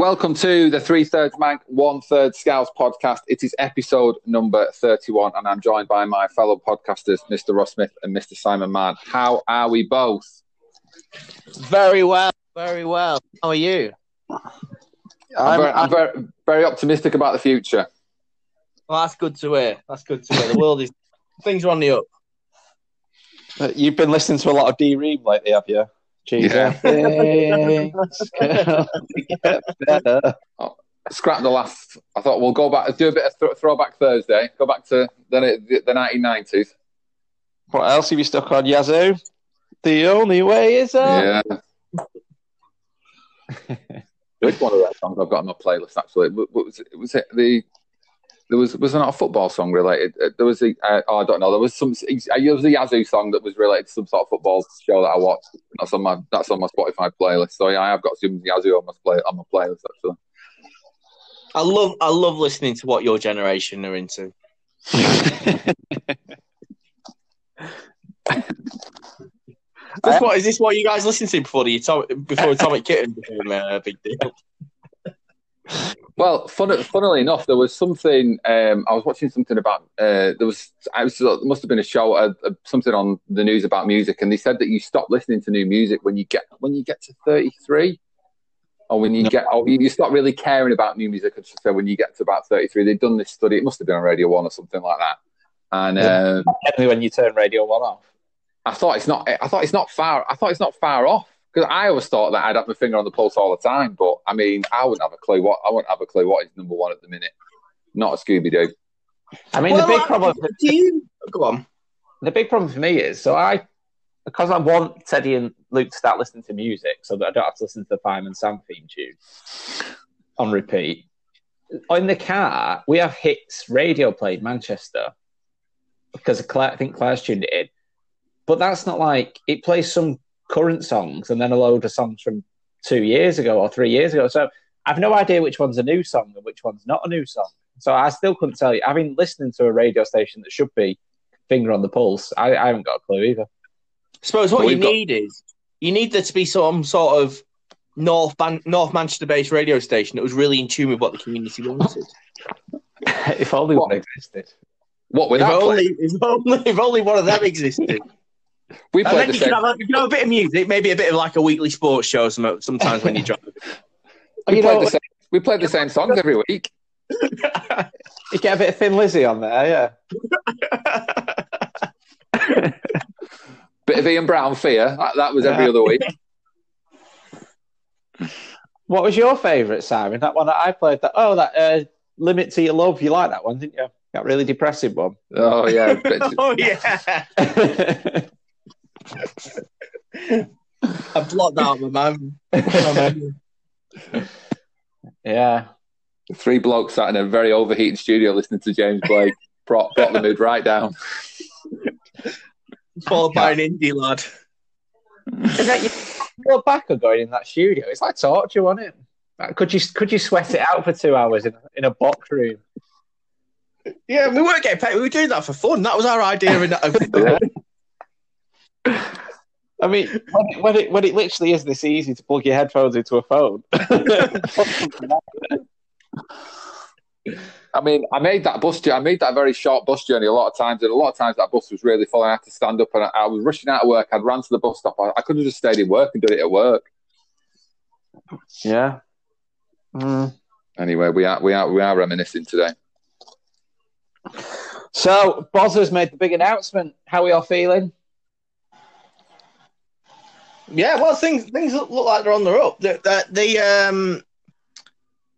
Welcome to the Three Thirds Mank, One Third Scouts podcast. It is episode number 31, and I'm joined by my fellow podcasters, Mr. Ross Smith and Mr. Simon Mann. How are we both? Very well, very well. How are you? I'm, I'm, very, I'm very, very optimistic about the future. Well, that's good to hear. That's good to hear. The world is things are on the up. Uh, You've been listening to a lot of D Ream lately, have you? Yeah. Things gonna get better. Scrap the last. I thought we'll go back, do a bit of th- throwback Thursday, go back to the, the, the 1990s. What else have you stuck on, Yazoo? The only way is up. Yeah. Which one of those songs I've got on my playlist actually? What was it? Was it the? There was was there not a football song related? Uh, There was a uh, oh, I don't know. There was some. It was a Yazoo song that was related to some sort of football show that I watched. That's on my that's on my Spotify playlist. So yeah, I have got some Yazoo on my play on my playlist actually. I love I love listening to what your generation are into. Is this, what, is this what you guys listen to before the before Atomic Kitten became a big deal? Well, fun, funnily enough, there was something. Um, I was watching something about. Uh, there was. I was. There must have been a show, uh, uh, something on the news about music, and they said that you stop listening to new music when you get when you get to thirty three, or when you get, or you, you stop really caring about new music. I should say when you get to about thirty three, they've done this study. It must have been on Radio One or something like that. And um, when you turn Radio One off. I thought it's not. I thought it's not far. I thought it's not far off because I always thought that I'd have my finger on the pulse all the time. But I mean, I wouldn't have a clue what I wouldn't have a clue what is number one at the minute. Not a Scooby Doo. I mean, Well, the big I- problem. Do you go on? The big problem for me is so I because I want Teddy and Luke to start listening to music, so that I don't have to listen to the Fireman Sam theme tune on repeat. In the car, we have hits radio played Manchester because Claire, I think Claire's tuned it in, but that's not like it plays some current songs and then a load of songs from two years ago or three years ago. So I've no idea which one's a new song and which one's not a new song. So I still couldn't tell you. I've been listening to a radio station that should be finger on the pulse, I, I haven't got a clue either. I suppose what you got- need is you need there to be some sort of North Ban- North Manchester based radio station that was really in tune with what the community wanted. if only What? one existed. What if, without only, if only if only one of them existed. we And played the you same. can, have a, you can have a bit of music, maybe a bit of like a weekly sports show sometimes when you drop. We You played know- the same. We played the same songs every week. You get a bit of Thin Lizzy on there, yeah. Bit of Ian Brown fear. That, that was every Yeah. other week. What was your favourite, Simon? That one that I played. That oh, that uh, Limit to Your Love. You like that one, didn't you? That really depressive one. Oh yeah. Oh yeah, I blocked that out, my man. yeah. Three blokes sat in a very overheated studio listening to James Blake. Brought, brought the mood right down. Followed by an indie lad. Is that you go back or going in that studio? It's like torture, wasn't it? Like, Could you could you sweat it out for two hours in, in a box room? Yeah, we weren't getting paid. We were doing that for fun. That was our idea. In that. I mean, when it, when it when it literally is this easy to plug your headphones into a phone. I mean, I made that bus journey. I made that very short bus journey a lot of times, and a lot of times that bus was really full. I had to stand up, and I, I was rushing out of work. I'd run to the bus stop. I, I could have just stayed in work and done it at work. yeah. Mm. Anyway, we are we are we are reminiscing today. So Bozza's made the big announcement. How are we all feeling? Yeah, well, things things look, look like they're on the up. The, the, the um,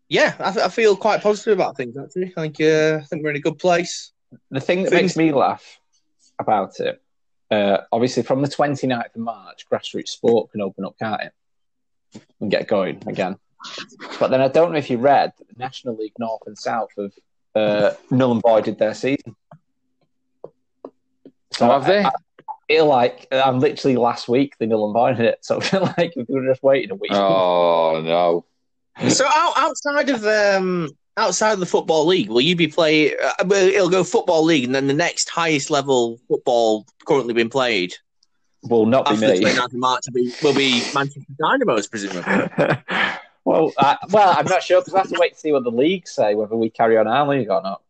yeah, I, I feel quite positive about things. Actually, I think uh, I think we're in a good place. The thing that Things- makes me laugh about it, uh, obviously from the 29th of March, grassroots sport can open up, can't it? And get going again. But then I don't know if you read that the National League North and South have uh, null and voided their season. So have they? I feel like uh, I'm literally last week they null and voided it. So I feel like if we were just waiting a week. Oh no! So out, outside of um, outside of the football league, will you be playing? Uh, well, it'll go football league, and then the next highest level football currently being played Will not be after the me. 29th of March will be, will be Manchester Dynamos, presumably. Well, uh, well, I'm not sure because I have to wait to see what the leagues say whether we carry on our league or not.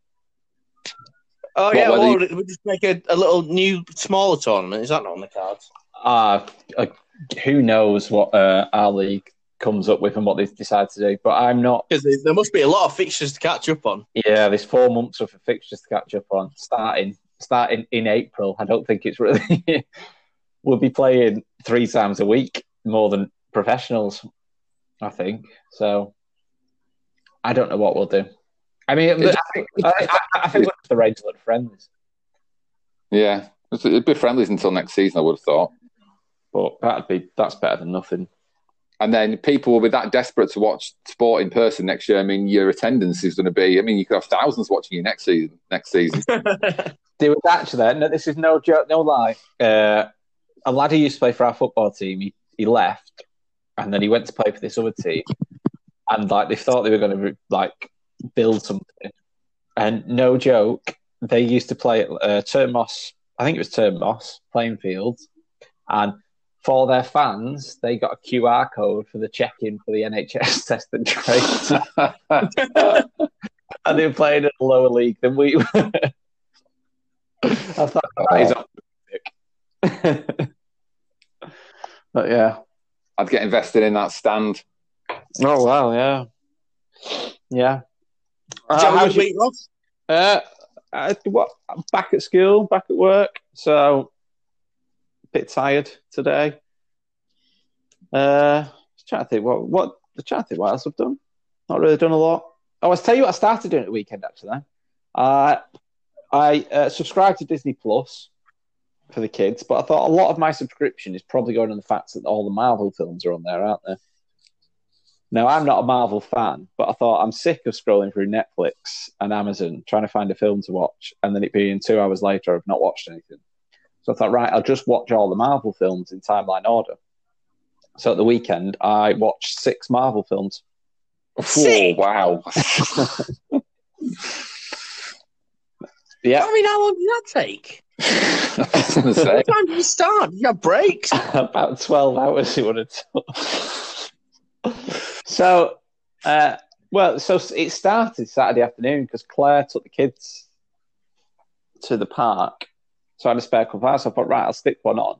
Oh What, yeah, well, we just make a, a little new smaller tournament. Is that not on the cards? Uh, uh, who knows what uh, our league comes up with and what they decide to do? But I'm not. Because there must be a lot of fixtures to catch up on. Yeah, there's four months worth of fixtures to catch up on. Starting starting in April. I don't think it's really. we'll be playing three times a week more than professionals. I think so. I don't know what we'll do. I mean, I think, I, I, I think we'll have to arrange a friends, Yeah, it'd be friendlies until next season. I would have thought. but that'd be that's better than nothing. And then people will be that desperate to watch sport in person next year. I mean, your attendance is going to be. I mean, you could have thousands watching you next season. Next season. There was actually, no, this is no joke, no lie. Uh, a lad who used to play for our football team, he, he left, and then he went to play for this other team, and like they thought they were going to like build something, and no joke, they used to play at uh, Termos. I think it was Termos playing fields, and for their fans, they got a QR code for the check-in for the NHS test and trace, and they were playing at a lower league than we were. I thought that is optimistic. but yeah. I'd get invested in that stand. Oh wow, yeah, yeah. Did you have Uh, a how's week, Ross? uh, I, what, I'm back at school, back at work, so a bit tired today. Uh, trying to think what what I'm trying to think what else I've done. Not really done a lot. Oh, I was tell you what I started doing at the weekend actually. Uh, I uh, subscribed to Disney Plus for the kids, but I thought a lot of my subscription is probably going on the fact that all the Marvel films are on there, aren't they? Now, I'm not a Marvel fan, but I thought I'm sick of scrolling through Netflix and Amazon trying to find a film to watch, and then it being two hours later, I've not watched anything. So I thought, right, I'll just watch all the Marvel films in timeline order. So at the weekend, I watched six Marvel films. Sick. Whoa, wow. Yeah, I mean, how long did that take? I was going to say. What time did you start? Did you have breaks? about 12 hours it would have took. So, uh, well, so it started Saturday afternoon because Claire took the kids to the park. So I had a spare couple of hours. So I thought, right, I'll stick one on.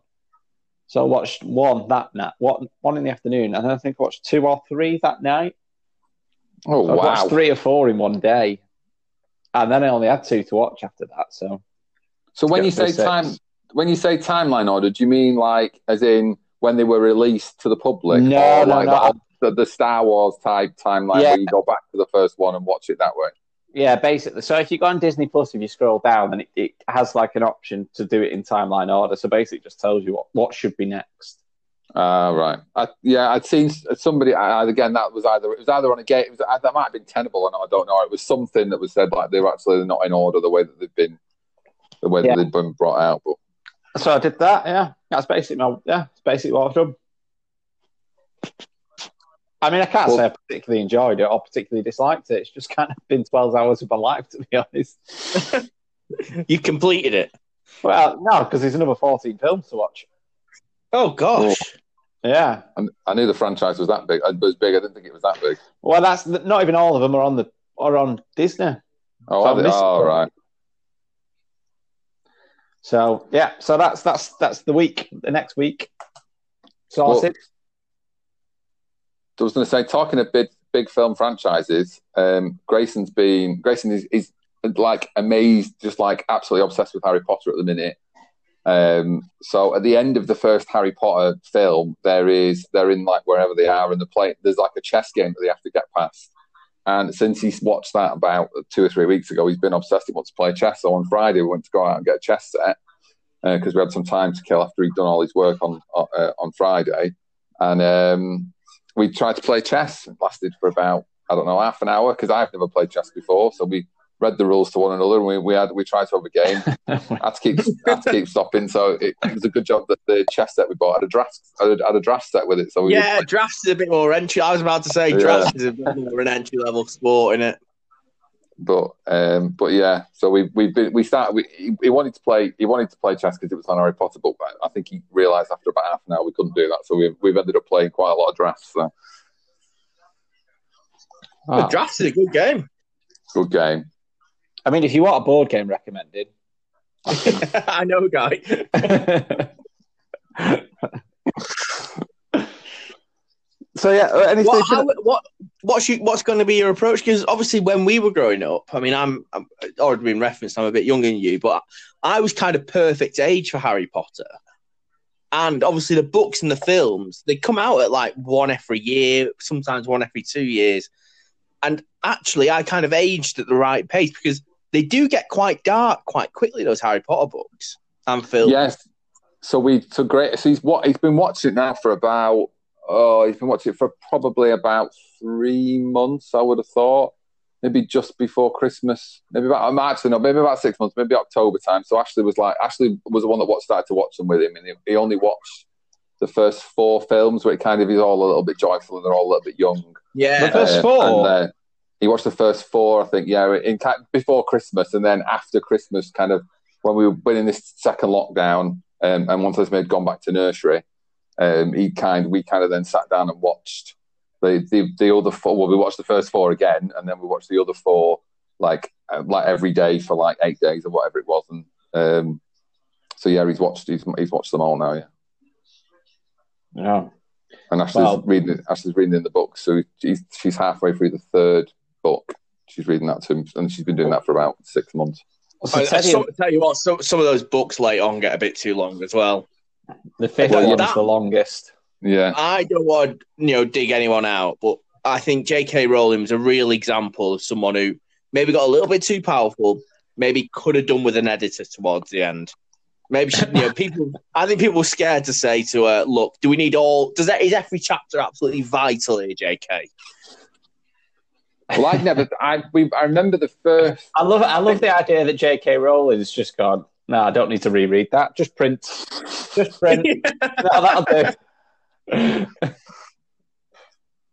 So I watched one that night, one, one in the afternoon, and then I think I watched two or three that night. Oh, So I watched wow. three or four in one day. And then I only had two to watch after that. So So when you say six. time, when you say timeline order, do you mean like as in when they were released to the public, No, or no, like no. The, the, Star Wars type timeline Yeah. where you go back to the first one and watch it that way? Yeah, basically. So if you go on Disney Plus, if you scroll down, then it, it has like an option to do it in timeline order. So basically, it just tells you what, what should be next. Ah, right. I, yeah, I'd seen somebody. I, again, that was either it was either on a gate. It was, uh, that might have been tenable or not. I don't know. It was something that was said like they were actually not in order the way that they've been, the way Yeah. that they've been brought out. But So I did that. Yeah, that's basically my yeah, that's basically what I've done. I mean, I can't Well- say I particularly enjoyed it or particularly disliked it. It's just kind of been twelve hours of my life, to be honest. You completed it. Well, no, because there's another fourteen films to watch. Oh gosh. Oh. Yeah. I, I knew the franchise was that big. It was big. I didn't think it was that big. Well, that's not even all of them are on the are on Disney. Oh, So are they? Oh right. So yeah, so that's that's that's the week. The next week, sorted. I was going to say, talking of big big film franchises, um, Grayson's been Grayson is, is like amazed, just like absolutely obsessed with Harry Potter at the minute. Um, so at the end of the first Harry Potter film, there is they're in like wherever they are, and the play there's like a chess game that they have to get past. And since he's watched that about two or three weeks ago, he's been obsessed. He wants to play chess. So on Friday, we went to go out and get a chess set because we had some time to kill after he'd done all his work on uh, on Friday, and um, we tried to play chess. It lasted for about I don't know half an hour because I've never played chess before. So we read the rules to one another and we, we had we tried to have a game. I had to keep had to keep stopping. So it, it was a good job that the chess set we bought had a draft had a, had a draft set with it. So we Yeah, drafts is a bit more entry. I was about to say Yeah. drafts is a bit more an entry level sport, in it? But um, but yeah, so we we been we started. We, he, he wanted to play. He wanted to play chess because it was on Harry Potter, but I think he realised after about half an hour we couldn't do that. So we've we've ended up playing quite a lot of drafts. So Ah. Draft is a good game. Good game. I mean, if you want a board game recommended, I know, guy. so yeah, uh, anything? What, how, what what's you, what's going to be your approach? Because obviously, when we were growing up, I mean, I'm, I'm already been referenced. I'm a bit younger than you, but I was kind of perfect age for Harry Potter. And obviously, the books and the films they come out at like one every year, sometimes one every two years. And actually, I kind of aged at the right pace because they do get quite dark quite quickly. Those Harry Potter books and films. Yes. So we so great. So he's what he's been watching now for about oh he's been watching it for probably about three months. I would have thought maybe just before Christmas. Maybe about I'm actually not maybe about six months. Maybe October time. So Ashley was like Ashley was the one that watched, started to watch them with him, and he, he only watched the first four films, where it kind of is all a little bit joyful and they're all a little bit young. yeah. The first Uh, four? and, uh, he watched the first four, I think, yeah, in ki- before Christmas, and then after Christmas, kind of when we were in this second lockdown, um, and once Esme had gone back to nursery, um, he kind, we kind of then sat down and watched the the, the other four. Well, we watched the first four again, and then we watched the other four like uh, like every day for like eight days or whatever it was, and um, so yeah, he's watched he's, he's watched them all now, yeah. Yeah. And Ashley's Well- reading. Ashley's reading in the book, so she's she's halfway through the third book. She's reading that to him, and she's been doing that for about six months. So I, I Teddy- so- tell you what, some some of those books late on get a bit too long as well. The fifth Well, one's that- the longest. Yeah, I don't want to, you know dig anyone out, but I think J.K. Rowling is a real example of someone who maybe got a little bit too powerful, maybe could have done with an editor towards the end. Maybe she, you know people. I think people were scared to say to her, "Look, do we need all? Does that is every chapter absolutely vital here, J.K.?" well, I'd never. I we I remember the first. I love I love the idea that J.K. Rowling Rowling's just gone. No, I don't need to reread that. Just print. Just print. no, that'll do.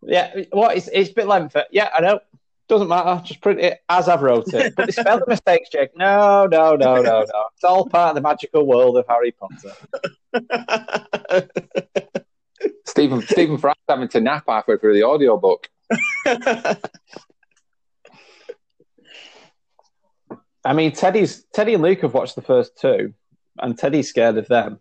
yeah, what? It's, it's a bit lengthy. Yeah, I know. Doesn't matter. Just print it as I've wrote it. But the mistakes, Jake. No, no, no, no, no. It's all part of the magical world of Harry Potter. Stephen Stephen Fry's having to nap halfway through the audiobook. I mean, Teddy's Teddy and Luke have watched the first two, and Teddy's scared of them.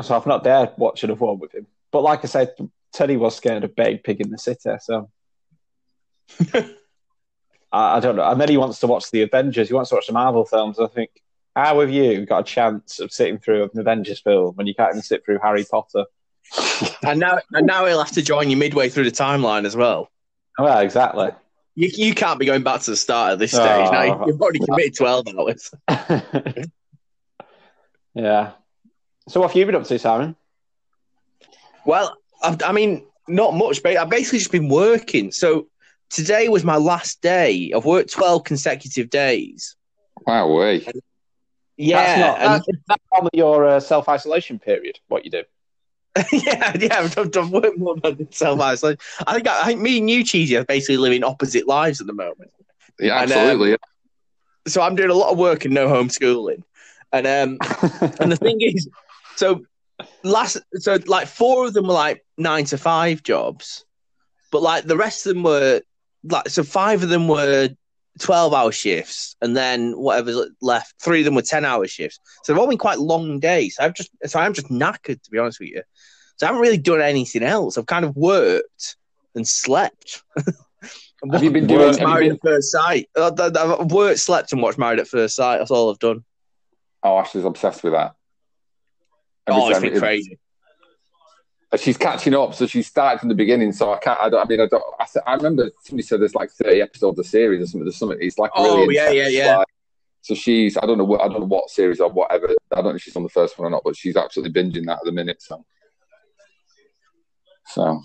So I've not dared watch another one with him. But like I said, Teddy was scared of Big Pig in the City, so I, I don't know. And then he wants to watch the Avengers. He wants to watch the Marvel films. I think, how have you got a chance of sitting through an Avengers film when you can't even sit through Harry Potter? and now, and now he'll have to join you midway through the timeline as well. Well, exactly. You, you can't be going back to the start at this stage. Oh. now you've already committed twelve hours. yeah. So what have you been up to, Simon? Well, I, I mean, not much. But I've basically just been working. So today was my last day. I've worked twelve consecutive days. Wow, way. Yeah, that's not and- that's, that's your uh, self isolation period. What you do? yeah, yeah. I've, I've worked more than self isolation. I think I, I think me and you, Cheesy, are basically living opposite lives at the moment. Yeah, And, um, absolutely. So I'm doing a lot of work and no homeschooling. And um, and the thing is, so last, so like four of them were like nine to five jobs, but like the rest of them were like, so five of them were 12 hour shifts, and then whatever's left, three of them were 10 hour shifts. So they've all been quite long days. So I've just, so I'm just knackered, to be honest with you. So I haven't really done anything else. I've kind of worked and slept. Have you been doing- have Married been- at First Sight? I've worked, slept, and watched Married at First Sight. That's all I've done. Oh, Ashley's obsessed with that. Every oh, it's been it- crazy. She's catching up, so she started from the beginning. So I can't. I, don't, I mean, I don't. I, I remember somebody said there's like 30 episodes of the series or something. There's something. It's like Oh, really yeah, yeah, yeah. like- so she's. I don't know. What, I don't know what series or whatever. I don't know if she's on the first one or not, but she's absolutely binging that at the minute. So. So,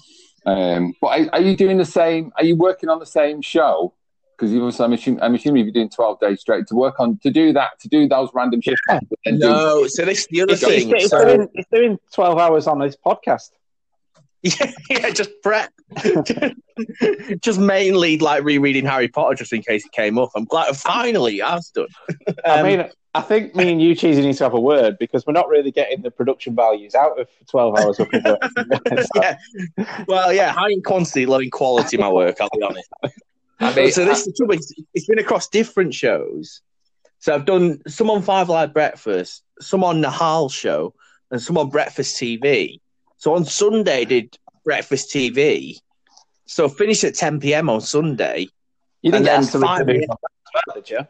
um, but are, are you doing the same? Are you working on the same show? Because you I'm assuming, I'm assuming you're doing 12 days straight to work on to do that to do those random shifts. and then do- No, so this is the other He's, he's, thing. he's So, doing, he's doing 12 hours on his podcast. yeah, yeah, just prep. just mainly like rereading Harry Potter just in case it came up. I'm glad finally I've done. I Um, mean, I think me and you, Cheesy, need to have a word because we're not really getting the production values out of 12 hours of work. yeah. Well, yeah, high in quantity, low in quality, my work, I'll be honest. I mean, so this is the trouble. It's, it's been across different shows. So I've done some on Five Live Breakfast, some on the Nihal show, and some on Breakfast TV. So on Sunday, I did Breakfast TV. So I finished at 10 p.m. on Sunday. You didn't And get then asked to read the news on well.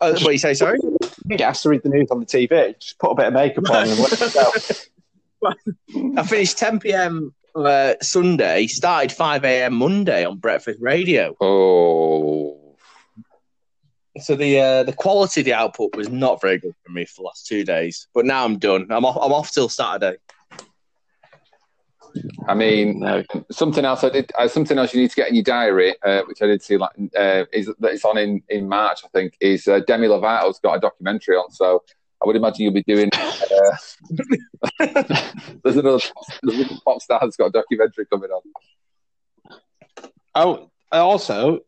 Uh, what do you say? Sorry. You didn't get asked to read the news on the TV. Just put a bit of makeup on and let. I finished 10 p.m. Uh, Sunday. Started 5 a.m. Monday on Breakfast Radio. oh, So the uh, the quality of the output was not very good for me for the last two days. But now I'm done. I'm off. I'm off till Saturday. I mean, No. something else I did. Uh, something else you need to get in your diary, uh, which I did see, like, uh, is that it's on in, in March. I think is uh, Demi Lovato's got a documentary on. So I would imagine you'll be doing. Uh, there's another there's another pop star that's got a documentary coming on. Oh, also,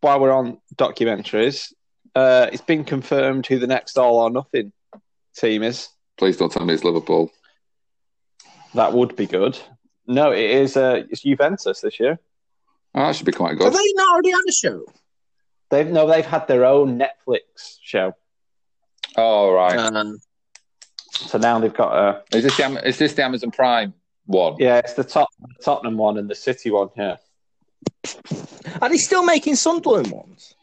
while we're on documentaries, uh, it's been confirmed who the next All or Nothing team is. Please don't tell me it's Liverpool. That would be good. No, it is. Uh, it's Juventus this year. Oh, that should be quite Have good. they not already had a show? They've no, they've had their own Netflix show. Oh right. Um, So now they've got a Is this the, is this the Amazon Prime one? yeah, it's the top Tottenham one and the City one here. are they still making Sunderland ones?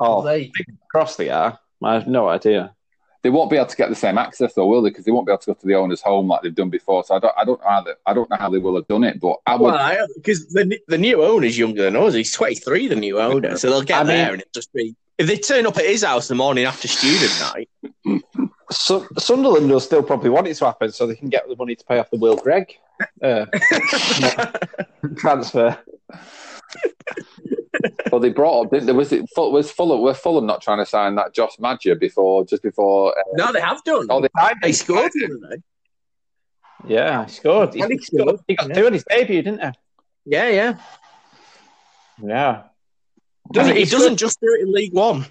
Oh, they? across the are. I have no idea. They won't be able to get the same access, though, will they? Because they won't be able to go to the owner's home like they've done before. So I don't, I don't know how they, I don't know how they will have done it. But I would. Well, because the the new owner's younger than us. He's 23, the new owner. So they'll get I mean- there and it'll just be. If they turn up at his house in the morning after student night, Su- Sunderland will still probably want it to happen so they can get the money to pay off the Will Grigg uh, transfer. Well, they brought up. didn't there was it full, was Fulham. Were Fulham not trying to sign that Josh Maja before, just before? Uh, no, they have done. oh, they, they scored, didn't they? Yeah, he scored. He, he he scored. scored. He got two in his debut, didn't he? Yeah, yeah. Yeah. Doesn't, I mean, he doesn't just do it in League One.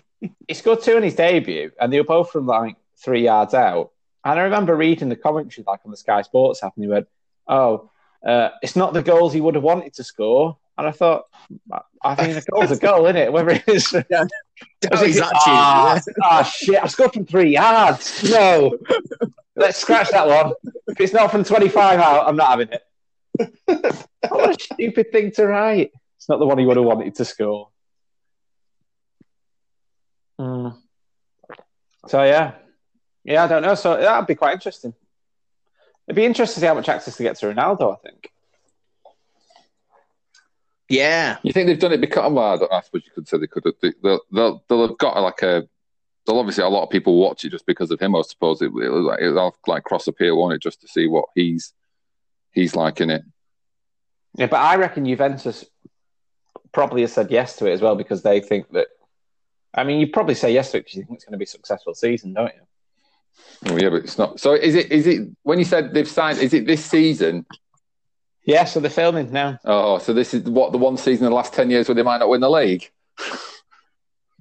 He scored two in his debut, and they were both from like three yards out. And I remember reading the commentary, like on the Sky Sports app, and he went, "Oh, uh, it's not the goals he would have wanted to score." And I thought, I think a goal's a goal, isn't it? Whether it is, That Is it- was actually- Ah, ah, shit! I scored from three yards. No, let's scratch that one. If it's not from twenty-five out, I'm not having it. what a stupid thing to write. It's not the one he would have wanted to score. Mm. So yeah, yeah, I don't know. So that'd be quite interesting. It'd be interesting to see how much access to get to Ronaldo. I think. Yeah. you think they've done it because? Well, I, don't, I suppose you could say they could. have. They, they'll, they'll, they'll have got like a. They'll obviously a lot of people watch it just because of him. I suppose it, it'll, like, it'll like cross appeal, won't it? Just to see what he's he's like in it. Yeah, but I reckon Juventus probably has said yes to it as well because they think that. I mean, you probably say yes to it because you think it's going to be a successful season, don't you? Oh, yeah, but it's not. So is it? Is it when you said they've signed? Is it this season? Yeah, so they're filming now. Oh, so this is what the one season in the last ten years where they might not win the league.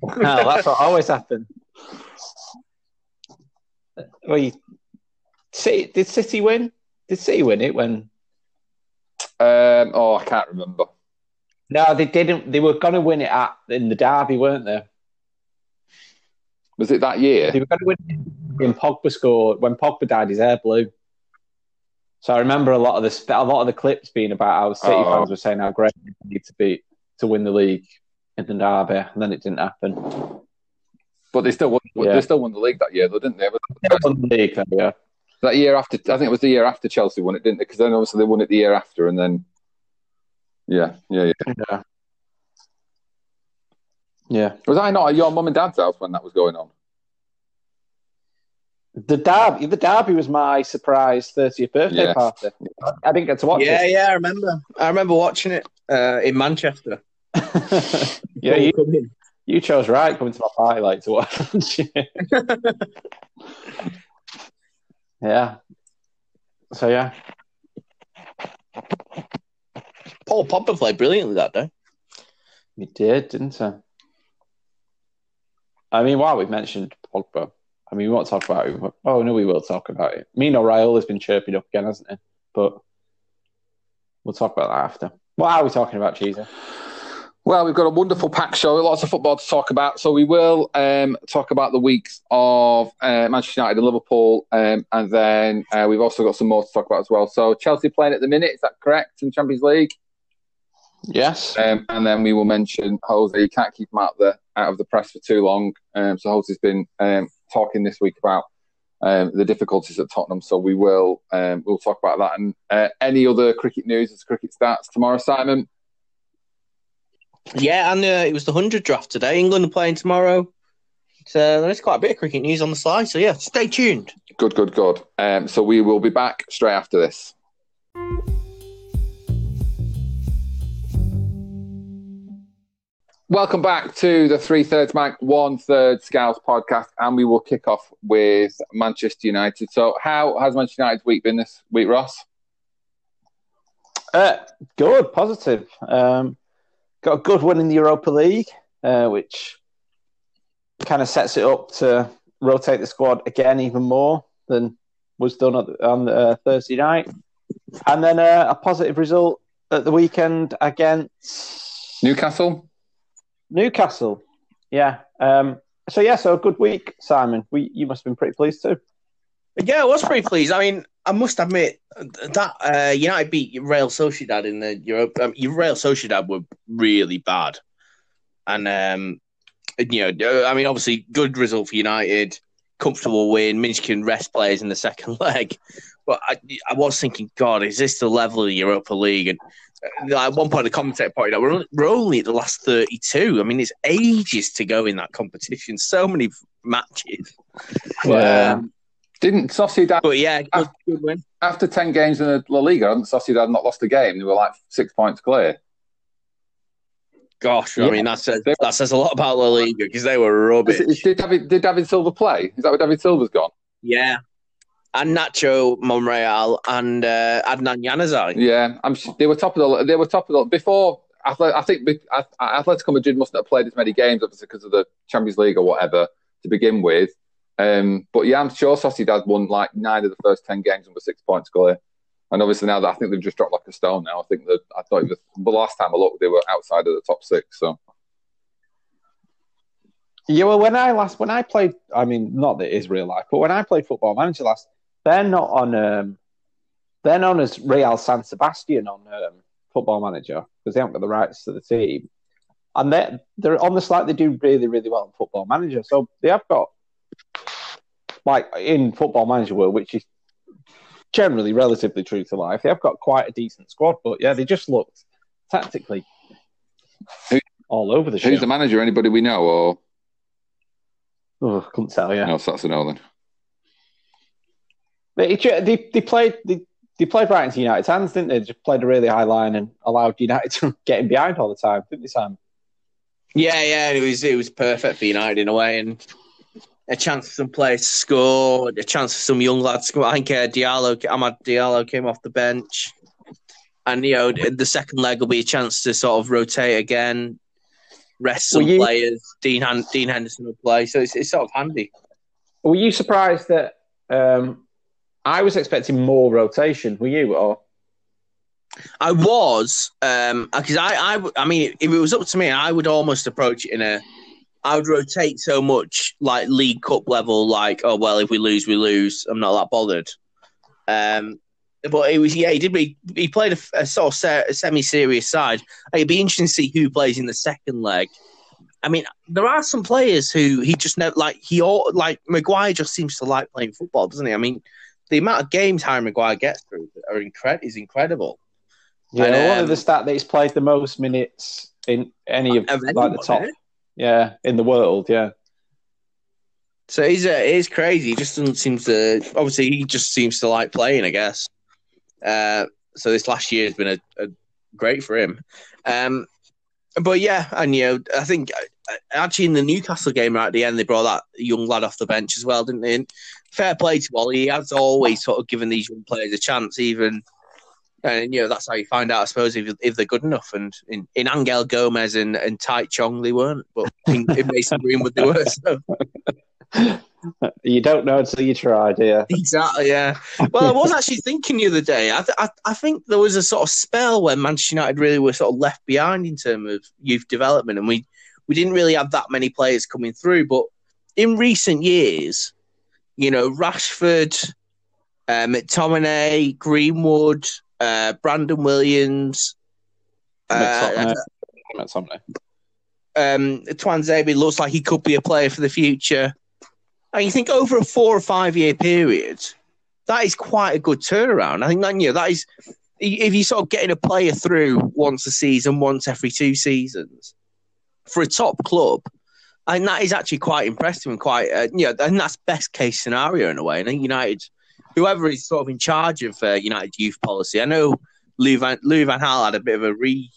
No, that's what always happens. Well, you, City, did City win? Did City win it when? Um, oh, I can't remember. No, they didn't. They were going to win it at in the derby, weren't they? Was it that year? They were going to win it when Pogba scored. When Pogba dyed, his hair blue. So I remember a lot of this, a lot of the clips being about how City Oh. fans were saying how great they need to be to win the league in the derby, and then it didn't happen. But they still won. Yeah. They still won the league that year, though, didn't they? They won the league, then, yeah. That year after, I think it was the year after Chelsea won it, didn't they? Because then obviously they won it the year after, and then yeah, yeah, yeah. Yeah. Yeah. Was I not at your mum and dad's house when that was going on? The derby, the derby was my surprise 30th birthday Yeah. party. I didn't get to watch Yeah, yeah, I remember. I remember watching it uh, in Manchester. yeah, you, you chose right coming to my party like to watch. yeah. So yeah, Paul Pogba played brilliantly that day. you did, didn't I? I mean, while we've mentioned Pogba, I mean, we won't talk about it. Oh no, we will talk about it. Mino Raiola has been chirping up again, hasn't he? But we'll talk about that after. What are we talking about, Cheesy? Well, we've got a wonderful pack show, lots of football to talk about. So we will um, talk about the weeks of uh, Manchester United and Liverpool, um, and then uh, we've also got some more to talk about as well. So Chelsea playing at the minute, is that correct in Champions League? Yes. Um, and then we will mention Jose. You can't keep him out the out of the press for too long. Um, so Jose's been um, talking this week about um, the difficulties at Tottenham. So we will um, we'll talk about that and uh, any other cricket news as cricket starts tomorrow. Simon. Yeah, and uh, it was the hundred draft today. England are playing tomorrow. So there's quite a bit of cricket news on the slide. So yeah, stay tuned. Good, good, good. Um, so we will be back straight after this. Welcome back to the Three Thirds Mac, One Third Scouts podcast, and we will kick off with Manchester United. So, how has Manchester United's week been this week, Ross? Uh, good, positive. Um, got a good win in the Europa League, uh, which kind of sets it up to rotate the squad again even more than was done on uh, Thursday night. And then uh, a positive result at the weekend against Newcastle. Newcastle, yeah. Um, so yeah, so a good week, Simon. We you must have been pretty pleased too. Yeah, I was pretty pleased. I mean, I must admit that uh, United beat Real Sociedad in the Europe. Um, Real Sociedad were really bad, and um, you know, I mean, obviously, good result for United, comfortable win. Minch can rest players in the second leg, but I, I was thinking, God, is this the level of the Europa League? And at one point, the commentator pointed out we're only, we're only at the last thirty-two. I mean, it's ages to go in that competition. So many matches. Yeah. Um, didn't Sociedad? But yeah, win. After ten games in the La Liga, hadn't Sociedad not lost a game? They were like six points clear. Gosh, yeah. I mean that says that says a lot about La Liga because they were rubbish. Did David did David Silva play? Is that where David Silva's gone? Yeah, and Nacho Monreal and uh, Adnan Januzaj. Yeah, I'm. They were top of the. They were top of the before. I think Atletico Madrid mustn't have played as many games, obviously because of the Champions League or whatever to begin with. Um, but yeah, I'm sure Sociedad won like nine of the first ten games and were six points clear. And obviously now that I think they've just dropped like a stone now. I think that I thought it was the last time I looked, they were outside of the top six. So yeah, well, when I last when I played, I mean, not that it is real life, but when I played Football Manager last, they're not on. Um, they're known as Real San Sebastian on um, Football Manager because they haven't got the rights to the team, and they they're on the slide. They do really really well in Football Manager, so they have got like in Football Manager world, which is generally relatively true to life. They have got quite a decent squad, but yeah, they just looked tactically Who, all over the show. Who's the manager? Anybody we know, or oh, couldn't tell you. No, so that's a no then. They, they, they played they, they played right into United's hands, didn't they? they? Just played a really high line and allowed United to get in behind all the time, didn't they, Sam? Yeah, yeah, it was it was perfect for United in a way, and a chance for some players to score, a chance for some young lads to score. I think uh, Diallo, Amad Diallo came off the bench. And, you know, the second leg will be a chance to sort of rotate again, rest some you, players. Dean, Dean Henderson will play. So it's, it's sort of handy. Were you surprised that um, I was expecting more rotation? Were you? Or I was, because um, I, I, I mean, if it was up to me, I would almost approach it in a I would rotate so much, like League Cup level, like oh well, if we lose, we lose. I'm not that bothered. Um, but it was yeah, he did. He, he played a, a sort of semi-serious side. It'd be interesting to see who plays in the second leg. I mean, there are some players who he just never like. He all like Maguire just seems to like playing football, doesn't he? I mean, the amount of games Harry Maguire gets through are incredible. Is incredible. Yeah, and, um, one of the stat that he's played the most minutes in any of like the top yeah, in the world, yeah. So he's uh, he's crazy. He just doesn't seem to. Obviously, he just seems to like playing. I guess. Uh, so this last year has been a, a great for him. Um, but yeah, and you know, I think uh, actually in the Newcastle game right at the end, they brought that young lad off the bench as well, didn't they? And fair play to Wally. He has always sort of given these young players a chance, even And you know that's how you find out, I suppose, if if they're good enough. And in, in Angel Gomes and, and Tahith Chong, they weren't, but in, in Mason Greenwood, they were. So. you don't know until you try, do you? Exactly. Yeah. Well, I was actually thinking the other day. I, th- I I think there was a sort of spell where Manchester United really were sort of left behind in terms of youth development, and we we didn't really have that many players coming through. But in recent years, you know, Rashford, uh, McTominay, Greenwood, uh, Brandon Williams, uh, McTominay. um, Tuanzebe looks like he could be a player for the future. And you think over a four or five year period, that is quite a good turnaround. I think that you know that is if you're sort of getting a player through once a season, once every two seasons for a top club, and that is actually quite impressive and quite uh, you know, and that's best case scenario in a way. And United, whoever is sort of in charge of uh, United youth policy, I know Lou Van, Lou Van Gaal had a bit of a re.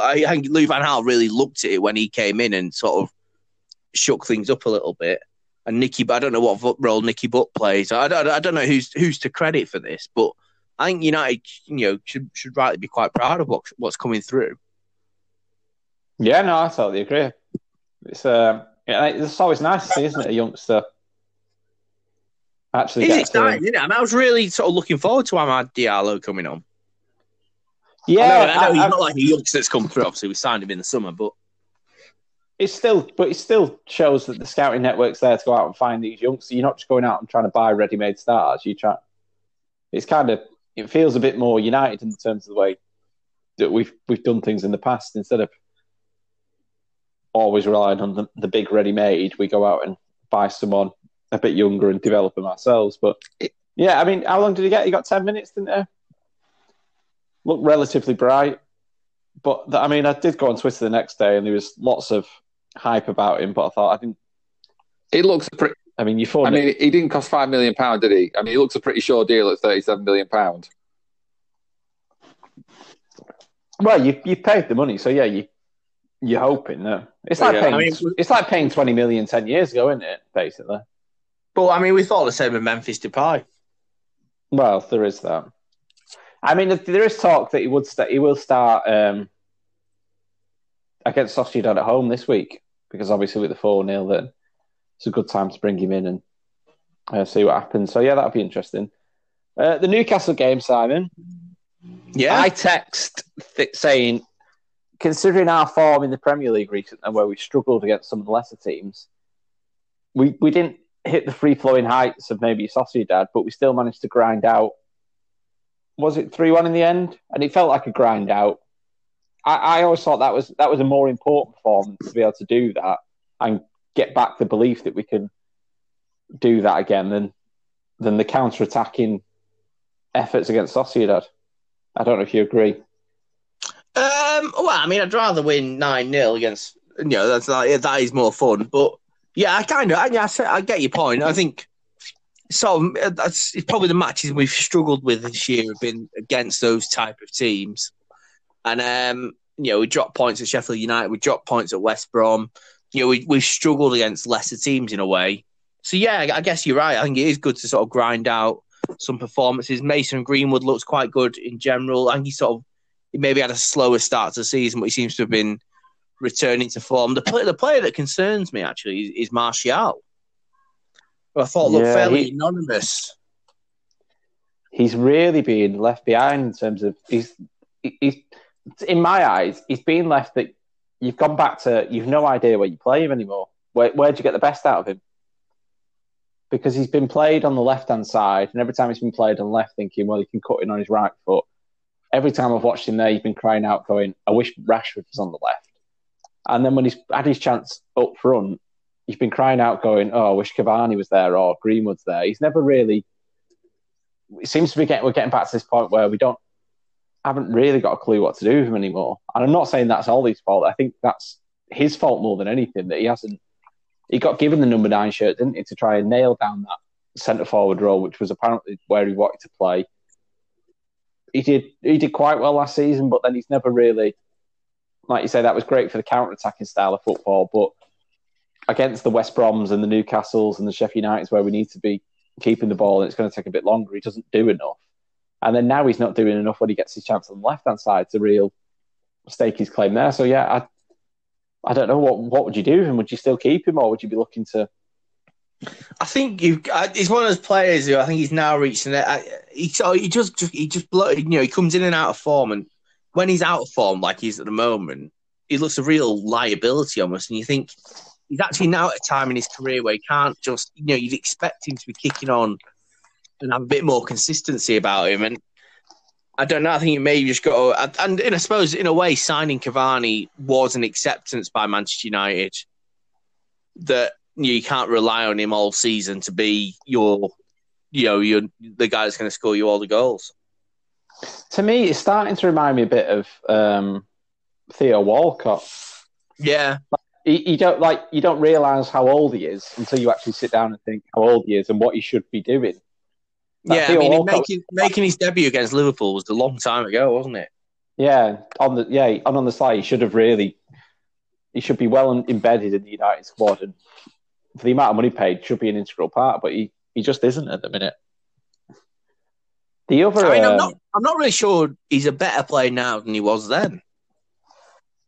I think Lou Van Gaal really looked at it when he came in and sort of shook things up a little bit. And Nicky, but I don't know what role Nicky Butt plays. I don't, I don't know who's who's to credit for this, but I think United, you know, should should rightly be quite proud of what, what's coming through. Yeah, no, I totally agree. It's uh, yeah, it's always nice to see, isn't it, a youngster actually It's get to- exciting, isn't it? I, mean, I was really sort of looking forward to Amad Diallo coming on. Yeah, I know, I know I- he's not like a youngster that's come through. Obviously, we signed him in the summer, but it's still, but it still shows that the scouting network's there to go out and find these youngsters. You're not just going out and trying to buy ready-made stars. You try. It's kind of it feels a bit more united in terms of the way that we've we've done things in the past instead of always relying on the, the big ready-made. We go out and buy someone a bit younger and develop them ourselves. But yeah, I mean, how long did he get? He got ten minutes, didn't he? Looked relatively bright. But I mean, I did go on Twitter the next day, and there was lots of hype about him. But I thought I didn't. It looks pretty. I mean, you thought I mean, he didn't cost five million pound, did he? I mean, he looks a pretty sure deal at thirty-seven million pound. well, you you paid the money, so yeah, you you're hoping that it's like Yeah, paying I mean- it's like paying twenty million ten years ago, isn't it? Basically. but I mean, we thought the same of Memphis Depay. Well, there is that. I mean, there is talk that he would st- he will start um, against Sociedad at home this week because obviously with the four 0 that it's a good time to bring him in and uh, see what happens. So yeah, that'll be interesting. Uh, the Newcastle game, Simon. Yeah, I text th- saying, considering our form in the Premier League recently, where we struggled against some of the lesser teams, we we didn't hit the free flowing heights of maybe Sociedad, but we still managed to grind out. Was it three one in the end? And it felt like a grind out. I, I always thought that was that was a more important performance to be able to do that and get back the belief that we can do that again than than the counter attacking efforts against Sociedad. I don't know if you agree. Um, well, I mean, I'd rather win nine 0 against you know that's like, that is more fun. But yeah, I kind of I, I, get your point. I think so. That's it's probably the matches we've struggled with this year have been against those type of teams, and um, you know we dropped points at Sheffield United, we dropped points at West Brom. You know we we've struggled against lesser teams in a way. So yeah, I- I guess you're right. I think it is good to sort of grind out some performances. Mason Greenwood looks quite good in general. I think he sort of he maybe had a slower start to the season, but he seems to have been returning to form. The player, the player that concerns me actually is, is Martial. Who I thought looked Yeah, fairly he- anonymous. he's really being left behind in terms of he's he's in my eyes he's being left that you've gone back to you've no idea where you play him anymore. Where where'd you get the best out of him? Because he's been played on the left hand side, and every time he's been played on the left, thinking, well, he can cut in on his right foot. Every time I've watched him there, he's been crying out, going, I wish Rashford was on the left. And then when he's had his chance up front, he's been crying out, going, Oh, I wish Cavani was there or Greenwood's there. He's never really it seems to be getting we're getting back to this point where we don't haven't really got a clue what to do with him anymore. And I'm not saying that's Ollie's fault. I think that's his fault more than anything that he hasn't. He got given the number nine shirt, didn't he, to try and nail down that centre forward role, which was apparently where he wanted to play. He did he did quite well last season, but then he's never really, like you say, that was great for the counter attacking style of football, but against the West Broms and the Newcastles and the Sheffield Uniteds, where we need to be keeping the ball and it's going to take a bit longer. He doesn't do enough. and then now he's not doing enough when he gets his chance on the left hand side to real stake his claim there. So yeah, I I don't know what what would you do with him? Would you still keep him, or would you be looking to? I think you. Uh, he's one of those players who I think he's now reaching it. Uh, he, so he just, he just, you know, he comes in and out of form, and when he's out of form, like he's at the moment, he looks a real liability almost. And you think he's actually now at a time in his career where he can't just, you know, you'd expect him to be kicking on and have a bit more consistency about him. And I don't know. I think it may just go. And, and I suppose, in a way, signing Cavani was an acceptance by Manchester United that you can't rely on him all season to be your, you know, your the guy that's going to score you all the goals. To me, it's starting to remind me a bit of um, Theo Walcott. Yeah, you, you, don't like you don't realize how old he is until you actually sit down and think how old he is and what he should be doing. yeah, I mean, making making his debut against Liverpool was a long time ago, wasn't it? Yeah, on the yeah, on on the slide, he should have really, he should be well embedded in the United squad, and for the amount of money paid, should be an integral part. But he he just isn't at the minute. The other, I mean, I'm not, um, I'm not really sure he's a better player now than he was then.